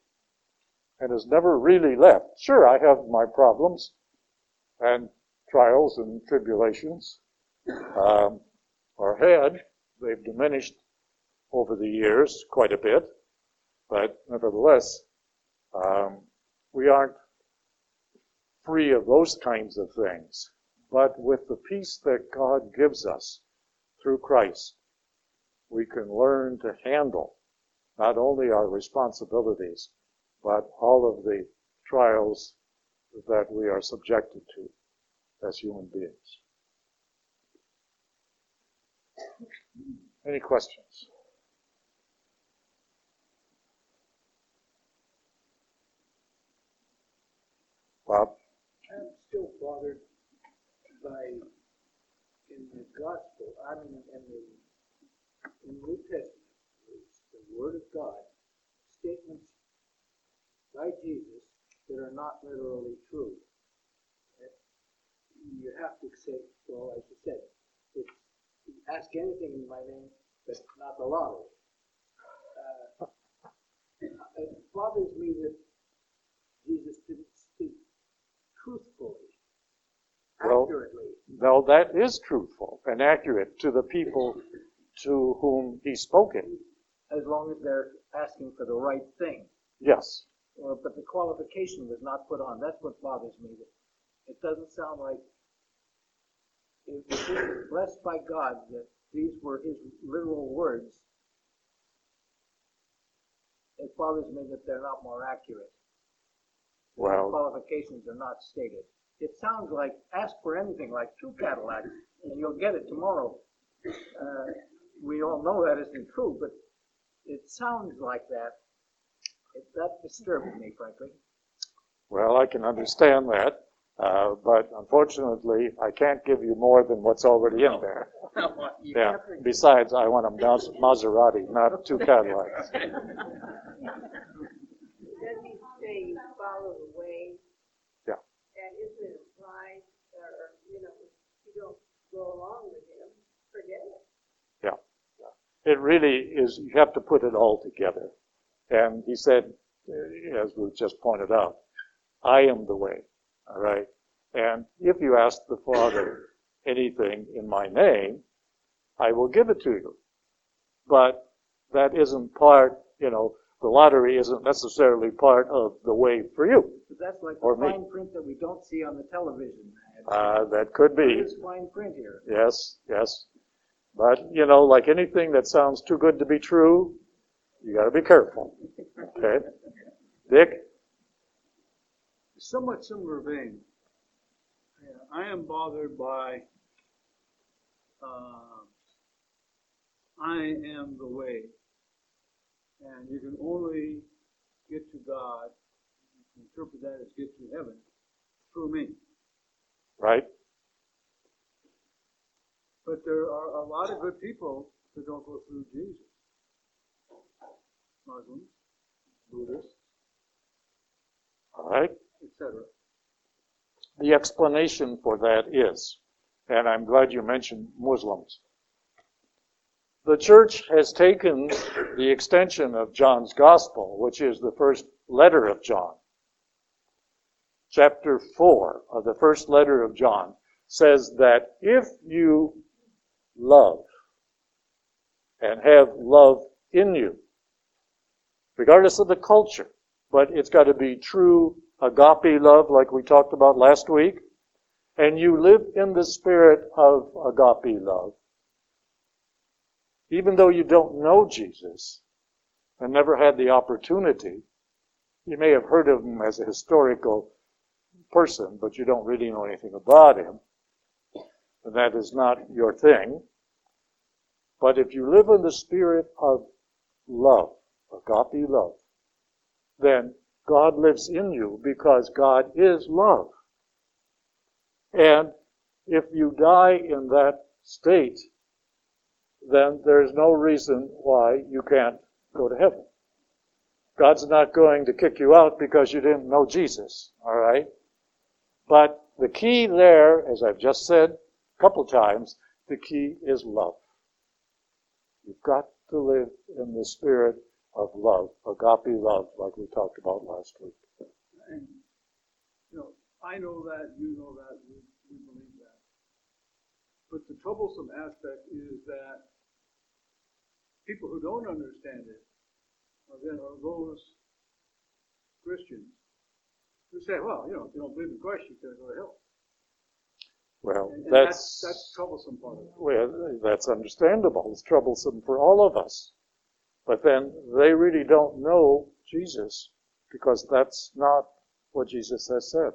and has never really left. Sure, I have my problems and trials and tribulations, um, or had. They've diminished over the years quite a bit, but nevertheless, um, we aren't free of those kinds of things. But with the peace that God gives us through Christ, we can learn to handle not only our responsibilities, but all of the trials that we are subjected to as human beings. Any questions? Bob? I'm still bothered by, in the gospel, I mean, in the, in the New Testament, the Word of God, statements by Jesus that are not literally true. You have to say, well, as you said, ask anything in my name, but not the lottery. Uh, it bothers me that Jesus didn't speak truthfully, Well- accurately. No, that is truthful and accurate to the people to whom he spoke it. as long as they're asking for the right thing. Yes. Well, but the qualification was not put on. That's what bothers me. It doesn't sound like it was blessed by God that these were his literal words. It bothers me that they're not more accurate. The Well, qualifications are not stated. It sounds like ask for anything, like two Cadillacs, and you'll get it tomorrow. Uh, we all know that isn't true, but it sounds like that. It, that disturbs me, frankly. well, I can understand that. Uh, but unfortunately, I can't give you more than what's already in there. You Yeah. can't bring- Besides, I want a Mas- Maserati, not two Cadillacs. Doesn't he say you follow the way? Yeah. And isn't it implied, or, you know, if you don't go along with him, forget it. Yeah. It really is, you have to put it all together. And he said, uh, as we just pointed out, I am the way. All right. And if you ask the Father anything in my name, I will give it to you. But that isn't part, you know, the lottery isn't necessarily part of the way for you. But that's like Or the me. fine print that we don't see on the television. Uh, that could be. There is fine print here. Yes, yes. But, you know, like anything that sounds too good to be true, you gotta be careful. Okay? Dick? Somewhat similar vein. I am bothered by, uh, I am the way. And you can only get to God, you can interpret that as get to heaven, through me. Right? But there are a lot of good people that don't go through Jesus. Muslims, Buddhists, All right? Etc. The explanation for that is, and I'm glad you mentioned Muslims. The church has taken the extension of John's gospel, which is the first letter of John. Chapter 4 of the first letter of John says that if you love and have love in you, regardless of the culture, but it's got to be true agape love, like we talked about last week, and you live in the spirit of agape love, even though you don't know Jesus and never had the opportunity, you may have heard of him as a historical person, but you don't really know anything about him. And that is not your thing. But if you live in the spirit of love, agape love, then God lives in you because God is love. And if you die in that state, then there's no reason why you can't go to heaven. God's not going to kick you out because you didn't know Jesus, all right? But the key there, as I've just said a couple times, the key is love. You've got to live in the spirit of love, agape love, like we talked about last week. And, you know, I know that, you know that, we, we believe that. But the troublesome aspect is that people who don't understand it are then are those Christians who say, well, you know, if you don't believe in Christ, you're going to go to hell. Well, And, and that's, that's, that's troublesome part of it. well, that's understandable. It's troublesome for all of us. But then they really don't know Jesus because that's not what Jesus has said.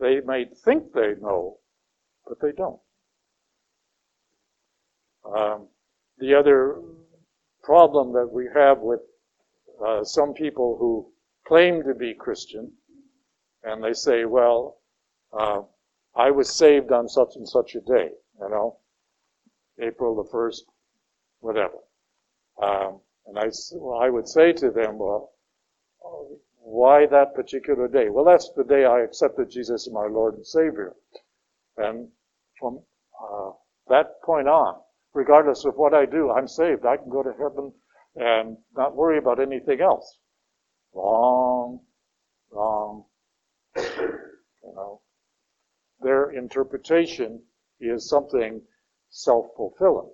They may think they know, but they don't. Um, the other problem that we have with uh, some people who claim to be Christian, and they say, well, uh, I was saved on such and such a day, you know, April the 1st, whatever. Um, and I, well, I would say to them, well, why that particular day? Well, that's the day I accepted Jesus as my Lord and Savior. And from uh, that point on, regardless of what I do, I'm saved. I can go to heaven and not worry about anything else. Wrong, wrong. You know, their interpretation is something self-fulfilling.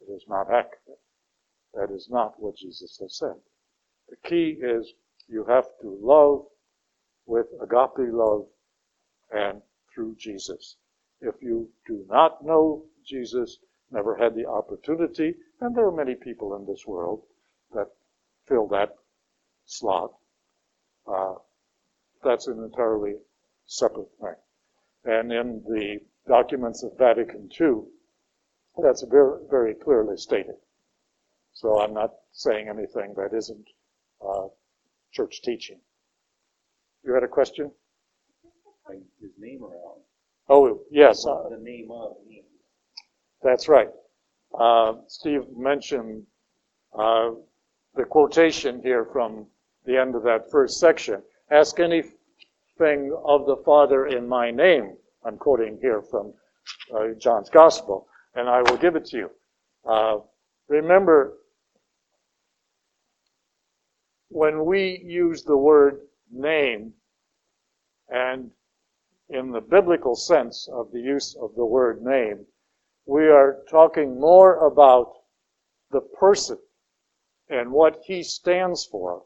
It is not accurate. That is not what Jesus has said. The key is you have to love with agape love and through Jesus. If you do not know Jesus, never had the opportunity, and there are many people in this world that fill that slot, uh, that's an entirely separate thing. And in the documents of Vatican II, that's very, very clearly stated. So I'm not saying anything that isn't uh, church teaching. You had a question? like his name around. Oh, yes, uh, The name of me. that's right. Uh, Steve mentioned uh, the quotation here from the end of that first section. Ask anything of the Father in my name. I'm quoting here from uh, John's Gospel, and I will give it to you. Uh, remember, when we use the word name, and in the biblical sense of the use of the word name, we are talking more about the person and what he stands for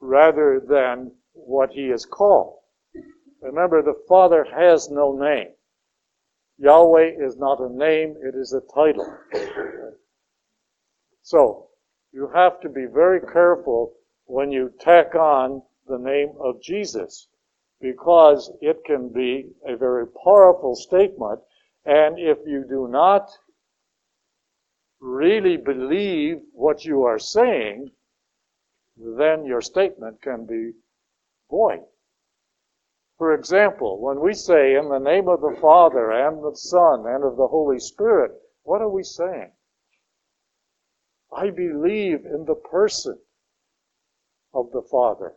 rather than what he is called. Remember, the Father has no name. Yahweh is not a name, it is a title. So, you have to be very careful when you tack on the name of Jesus because it can be a very powerful statement. And if you do not really believe what you are saying, then your statement can be void. For example, when we say in the name of the Father and the Son and of the Holy Spirit, what are we saying? I believe in the person of the Father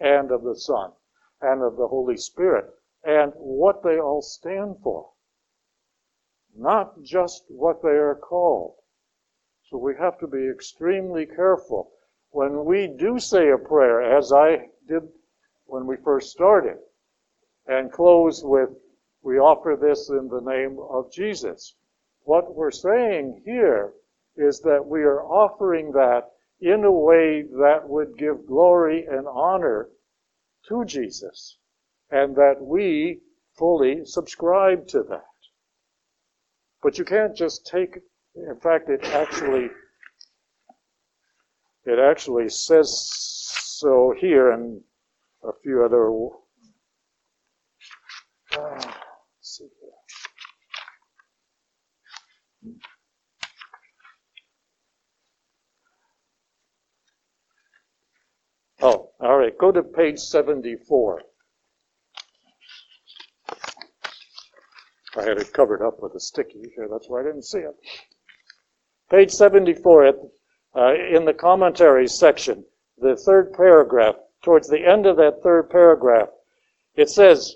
and of the Son and of the Holy Spirit and what they all stand for. Not just what they are called. So we have to be extremely careful. When we do say a prayer, as I did when we first started, and close with, we offer this in the name of Jesus. What we're saying here is that we are offering that in a way that would give glory and honor to Jesus, and that we fully subscribe to that. But you can't just take, in fact, it actually, it actually says so here and a few other, uh, let's see here. Oh, all right. To page 74. I had it covered up with a sticky here, that's why I didn't see it. Page 74, at, uh, in the commentary section, the third paragraph, towards the end of that third paragraph, it says,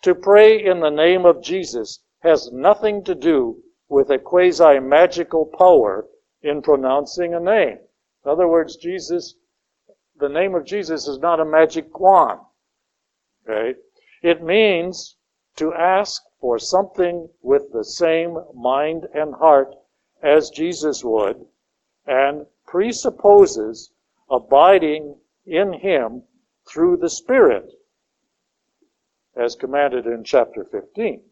to pray in the name of Jesus has nothing to do with a quasi magical power in pronouncing a name. In other words, Jesus, the name of Jesus is not a magic wand. Okay? It means to ask for something with the same mind and heart as Jesus would, and presupposes abiding in Him through the Spirit, as commanded in chapter 15.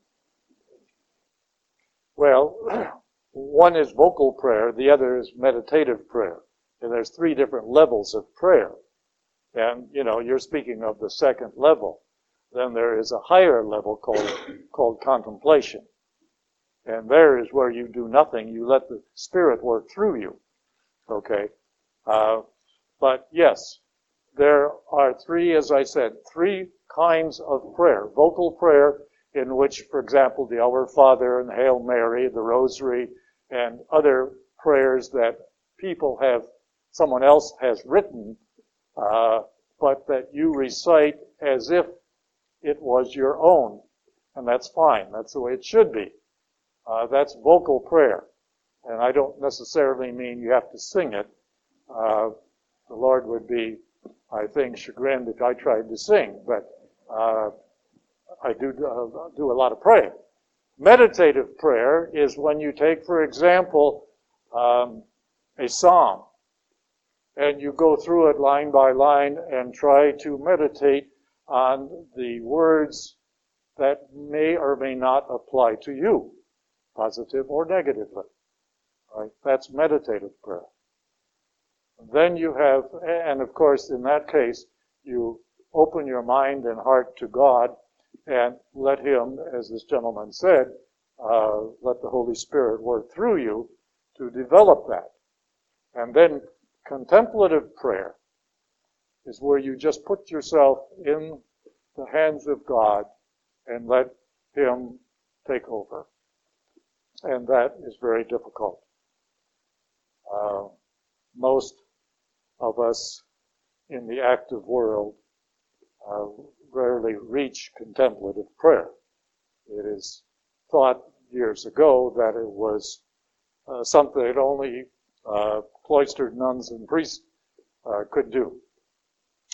Well, one is vocal prayer, the other is meditative prayer. And there's three different levels of prayer. And, you know, you're speaking of the second level. Then there is a higher level called, called contemplation. And there is where you do nothing. You let the Spirit work through you. Okay? Uh, but yes, there are three, as I said, three kinds of prayer. Vocal prayer, in which, for example, the Our Father and Hail Mary, the Rosary, and other prayers that people have, someone else has written, uh, but that you recite as if it was your own. And that's fine. That's the way it should be. Uh, that's vocal prayer. And I don't necessarily mean you have to sing it. Uh, the Lord would be, I think, chagrined if I tried to sing, but uh, I do uh, do a lot of praying. Meditative prayer is when you take, for example, um, a psalm and you go through it line by line and try to meditate on the words that may or may not apply to you, positive or negatively. Right? That's meditative prayer. Then you have, and of course, in that case, you open your mind and heart to God and let Him, as this gentleman said, uh, let the Holy Spirit work through you to develop that. And then contemplative prayer is where you just put yourself in the hands of God and let Him take over. And that is very difficult. Uh, most of us in the active world uh, rarely reach contemplative prayer. It is thought years ago that it was uh, something that only uh, cloistered nuns and priests uh, could do.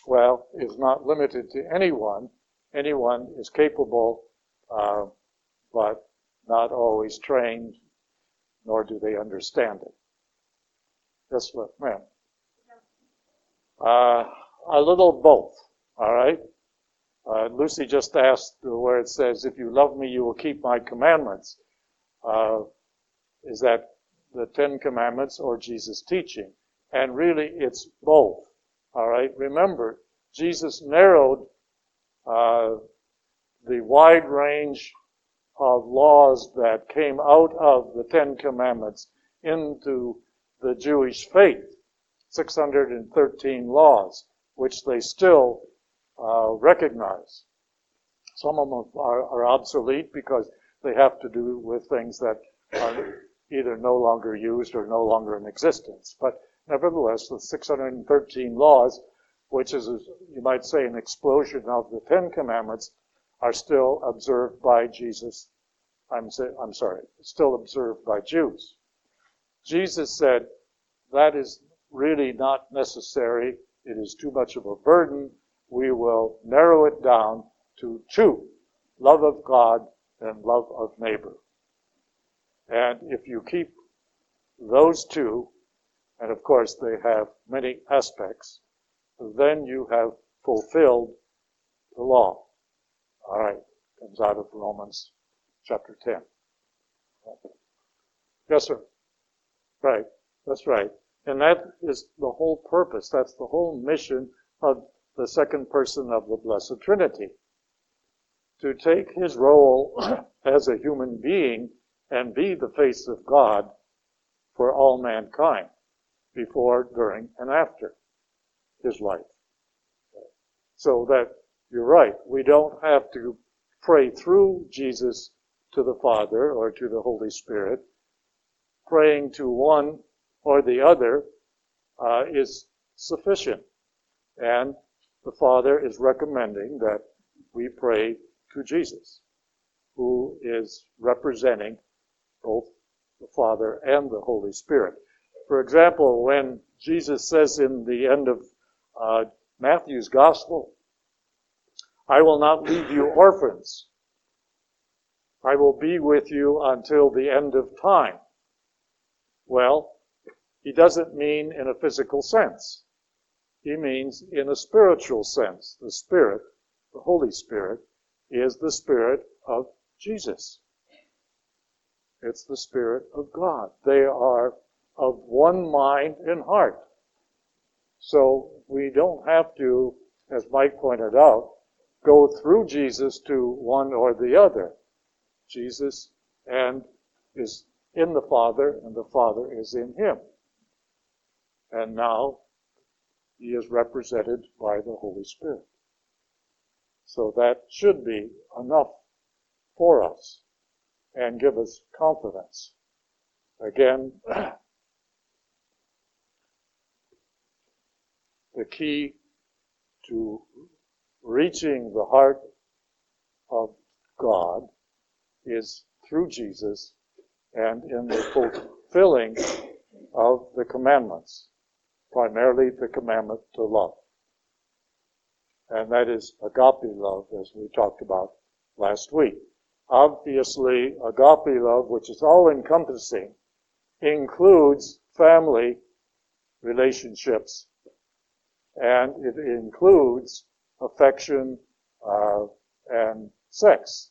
Well, it's not limited to anyone. Anyone is capable, uh, but not always trained, nor do they understand it. Yes, ma'am. Uh, a little both, all right? Uh, Lucy just asked where it says, if you love me, you will keep my commandments. Uh, is that the Ten Commandments or Jesus' teaching? And really, it's both. All right. Remember, Jesus narrowed uh, the wide range of laws that came out of the Ten Commandments into the Jewish faith. 613 laws, which they still uh, recognize. Some of them are, are, obsolete because they have to do with things that are either no longer used or no longer in existence. But nevertheless, the 613 laws, which is, you might say, an explosion of the Ten Commandments, are still observed by Jesus. I'm, I'm sorry, still observed by Jews. Jesus said, that is really not necessary. It is too much of a burden. We will narrow it down to two love of God and love of neighbor. And if you keep those two, and of course they have many aspects, then you have fulfilled the law. All right, comes out of Romans chapter 10. Yes, sir. Right, that's right. And that is the whole purpose. That's the whole mission of the second person of the Blessed Trinity. To take his role as a human being and be the face of God for all mankind, before, during, and after his life. So that you're right, we don't have to pray through Jesus to the Father or to the Holy Spirit, praying to one or the other uh, is sufficient. And the Father is recommending that we pray to Jesus, who is representing both the Father and the Holy Spirit. For example, when Jesus says in the end of uh, Matthew's Gospel, I will not leave you orphans. I will be with you until the end of time. Well, he doesn't mean in a physical sense. He means in a spiritual sense. The Spirit, the Holy Spirit, is the Spirit of Jesus. It's the Spirit of God. They are of one mind and heart. So we don't have to, as Mike pointed out, go through Jesus to one or the other. Jesus and is in the Father, and the Father is in him. And now he is represented by the Holy Spirit. So that should be enough for us and give us confidence. Again, the key to reaching the heart of God is through Jesus and in the fulfilling of the commandments, primarily the commandment to love. And that is agape love, as we talked about last week. Obviously, agape love, which is all encompassing, includes family relationships and it includes affection uh, and sex.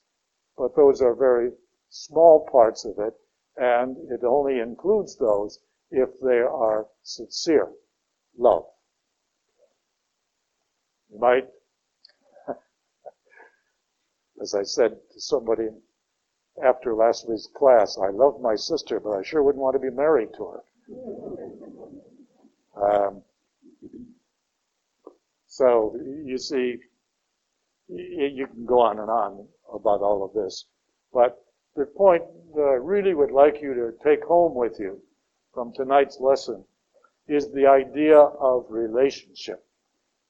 But those are very small parts of it, and it only includes those if they are sincere love. You might, as I said to somebody after last week's class, I love my sister, but I sure wouldn't want to be married to her. Um, so you see, you can go on and on about all of this. But the point that I really would like you to take home with you from tonight's lesson is the idea of relationship.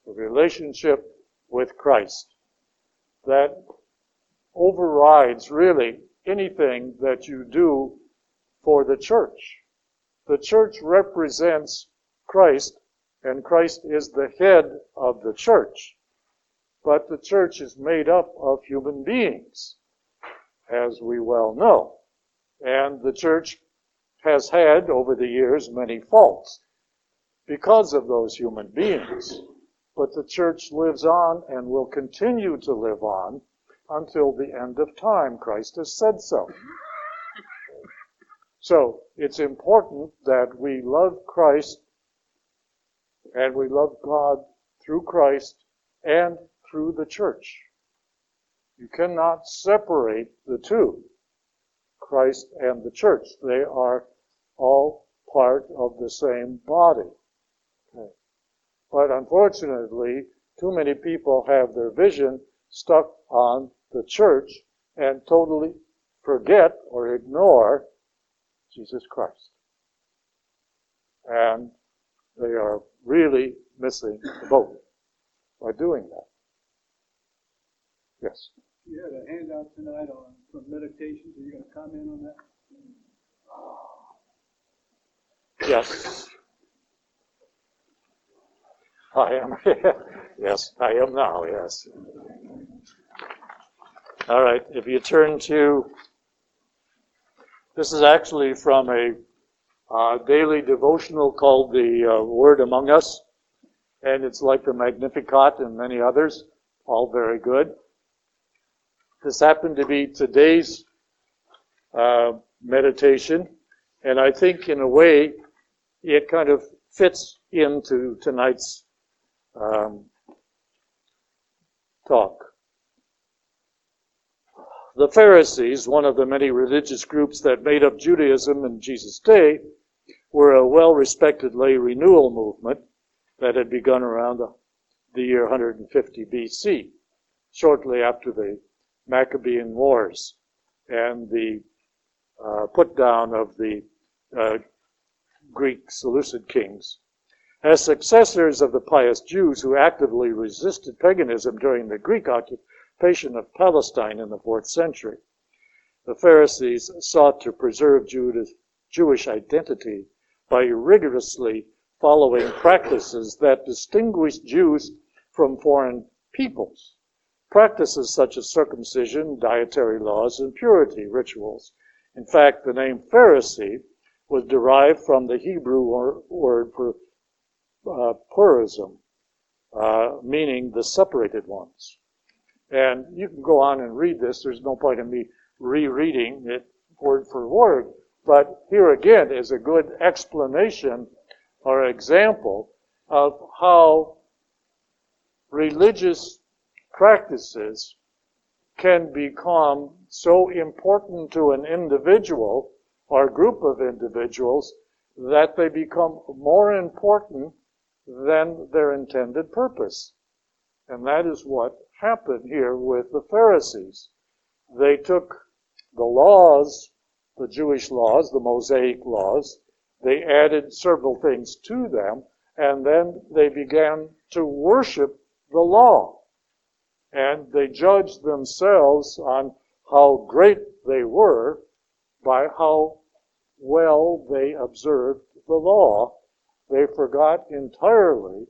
The relationship with Christ. That overrides really anything that you do for the church. The church represents Christ and Christ is the head of the church. But the church is made up of human beings, as we well know. And the church has had, over the years, many faults because of those human beings. But the church lives on and will continue to live on until the end of time. Christ has said so. So it's important that we love Christ and we love God through Christ and through the church. You cannot separate the two, Christ and the church. They are all part of the same body. Okay. But unfortunately, too many people have their vision stuck on the church and totally forget or ignore Jesus Christ. And they are really missing the boat by doing that. Yes. You had a handout tonight on some meditations. Are you going to comment on that? Yes. I am. yes, I am now. Yes. All right. If you turn to, this is actually from a uh, daily devotional called the uh, Word Among Us, and it's like the Magnificat and many others, all very good. This happened to be today's uh, meditation, and I think in a way it kind of fits into tonight's um, talk. The Pharisees, one of the many religious groups that made up Judaism in Jesus' day, were a well-respected lay renewal movement that had begun around the, the year 150 BC, shortly after the Maccabean Wars. and the uh, put down of the uh, Greek Seleucid kings. As successors of the pious Jews who actively resisted paganism during the Greek occupation of Palestine in the fourth century, the Pharisees sought to preserve Jewish identity by rigorously following practices that distinguished Jews from foreign peoples. Practices such as circumcision, dietary laws, and purity rituals. In fact, the name Pharisee was derived from the Hebrew word for uh, perushim, uh, meaning the separated ones. And you can go on and read this. There's no point in me rereading it word for word. But here again is a good explanation or example of how religious practices can become so important to an individual or group of individuals that they become more important than their intended purpose. And that is what happened here with the Pharisees. They took the laws, the Jewish laws, the Mosaic laws, they added several things to them, and then they began to worship the law. And they judged themselves on how great they were by how well they observed the law they forgot entirely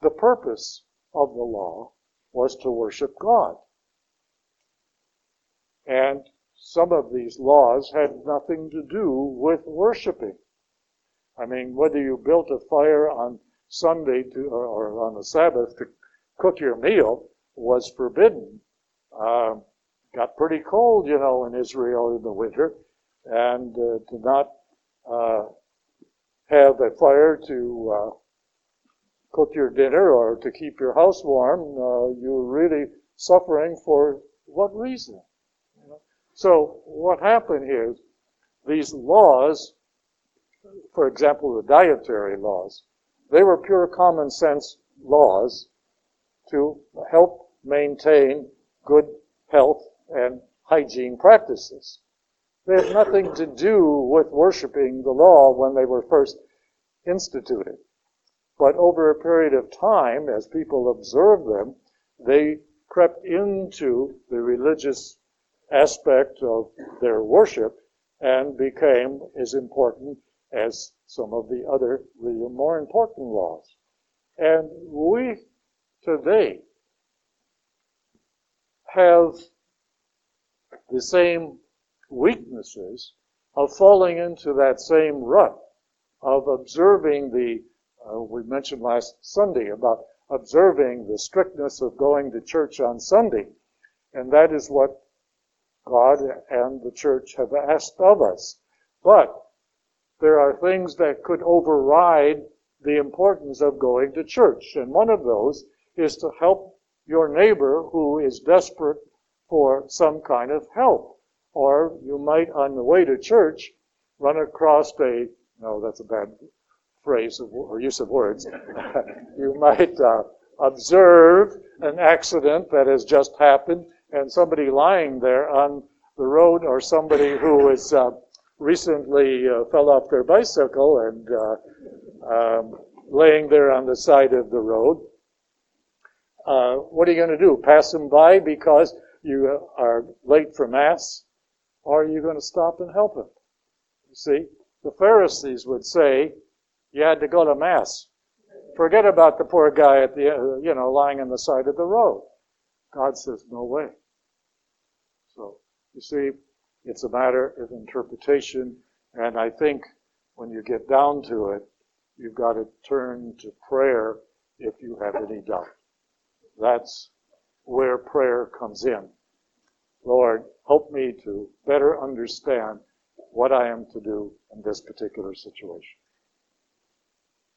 the purpose of the law was to worship God. And some of these laws had nothing to do with worshiping. I mean, whether you built a fire on Sunday to, or, on the Sabbath to cook your meal was forbidden. Uh, got pretty cold, you know, in Israel in the winter, and uh, to not uh, have a fire to uh, cook your dinner or to keep your house warm, uh, you're really suffering for what reason? So what happened here is these laws, for example, the dietary laws, they were pure common sense laws to help maintain good health and hygiene practices. They had nothing to do with worshiping the law when they were first instituted. But over a period of time, as people observed them, they crept into the religious aspect of their worship and became as important as some of the other really more important laws. And we today have the same weaknesses of falling into that same rut of observing the, uh, we mentioned last Sunday about observing the strictness of going to church on Sunday. And that is what God and the church have asked of us. But there are things that could override the importance of going to church. And one of those is to help your neighbor who is desperate for some kind of help. Or you might, on the way to church, run across a, no, that's a bad phrase of, or use of words. you might uh, observe an accident that has just happened and somebody lying there on the road or somebody who uh, recently uh, fell off their bicycle and uh, um, laying there on the side of the road. Uh, what are you going to do? Pass them by because you are late for Mass? Are you going to stop and help him? You see, the Pharisees would say you had to go to Mass. Forget about the poor guy at the, uh, you know, lying on the side of the road. God says, no way. So, you see, it's a matter of interpretation, and I think when you get down to it, you've got to turn to prayer if you have any doubt. That's where prayer comes in. Lord, help me to better understand what I am to do in this particular situation.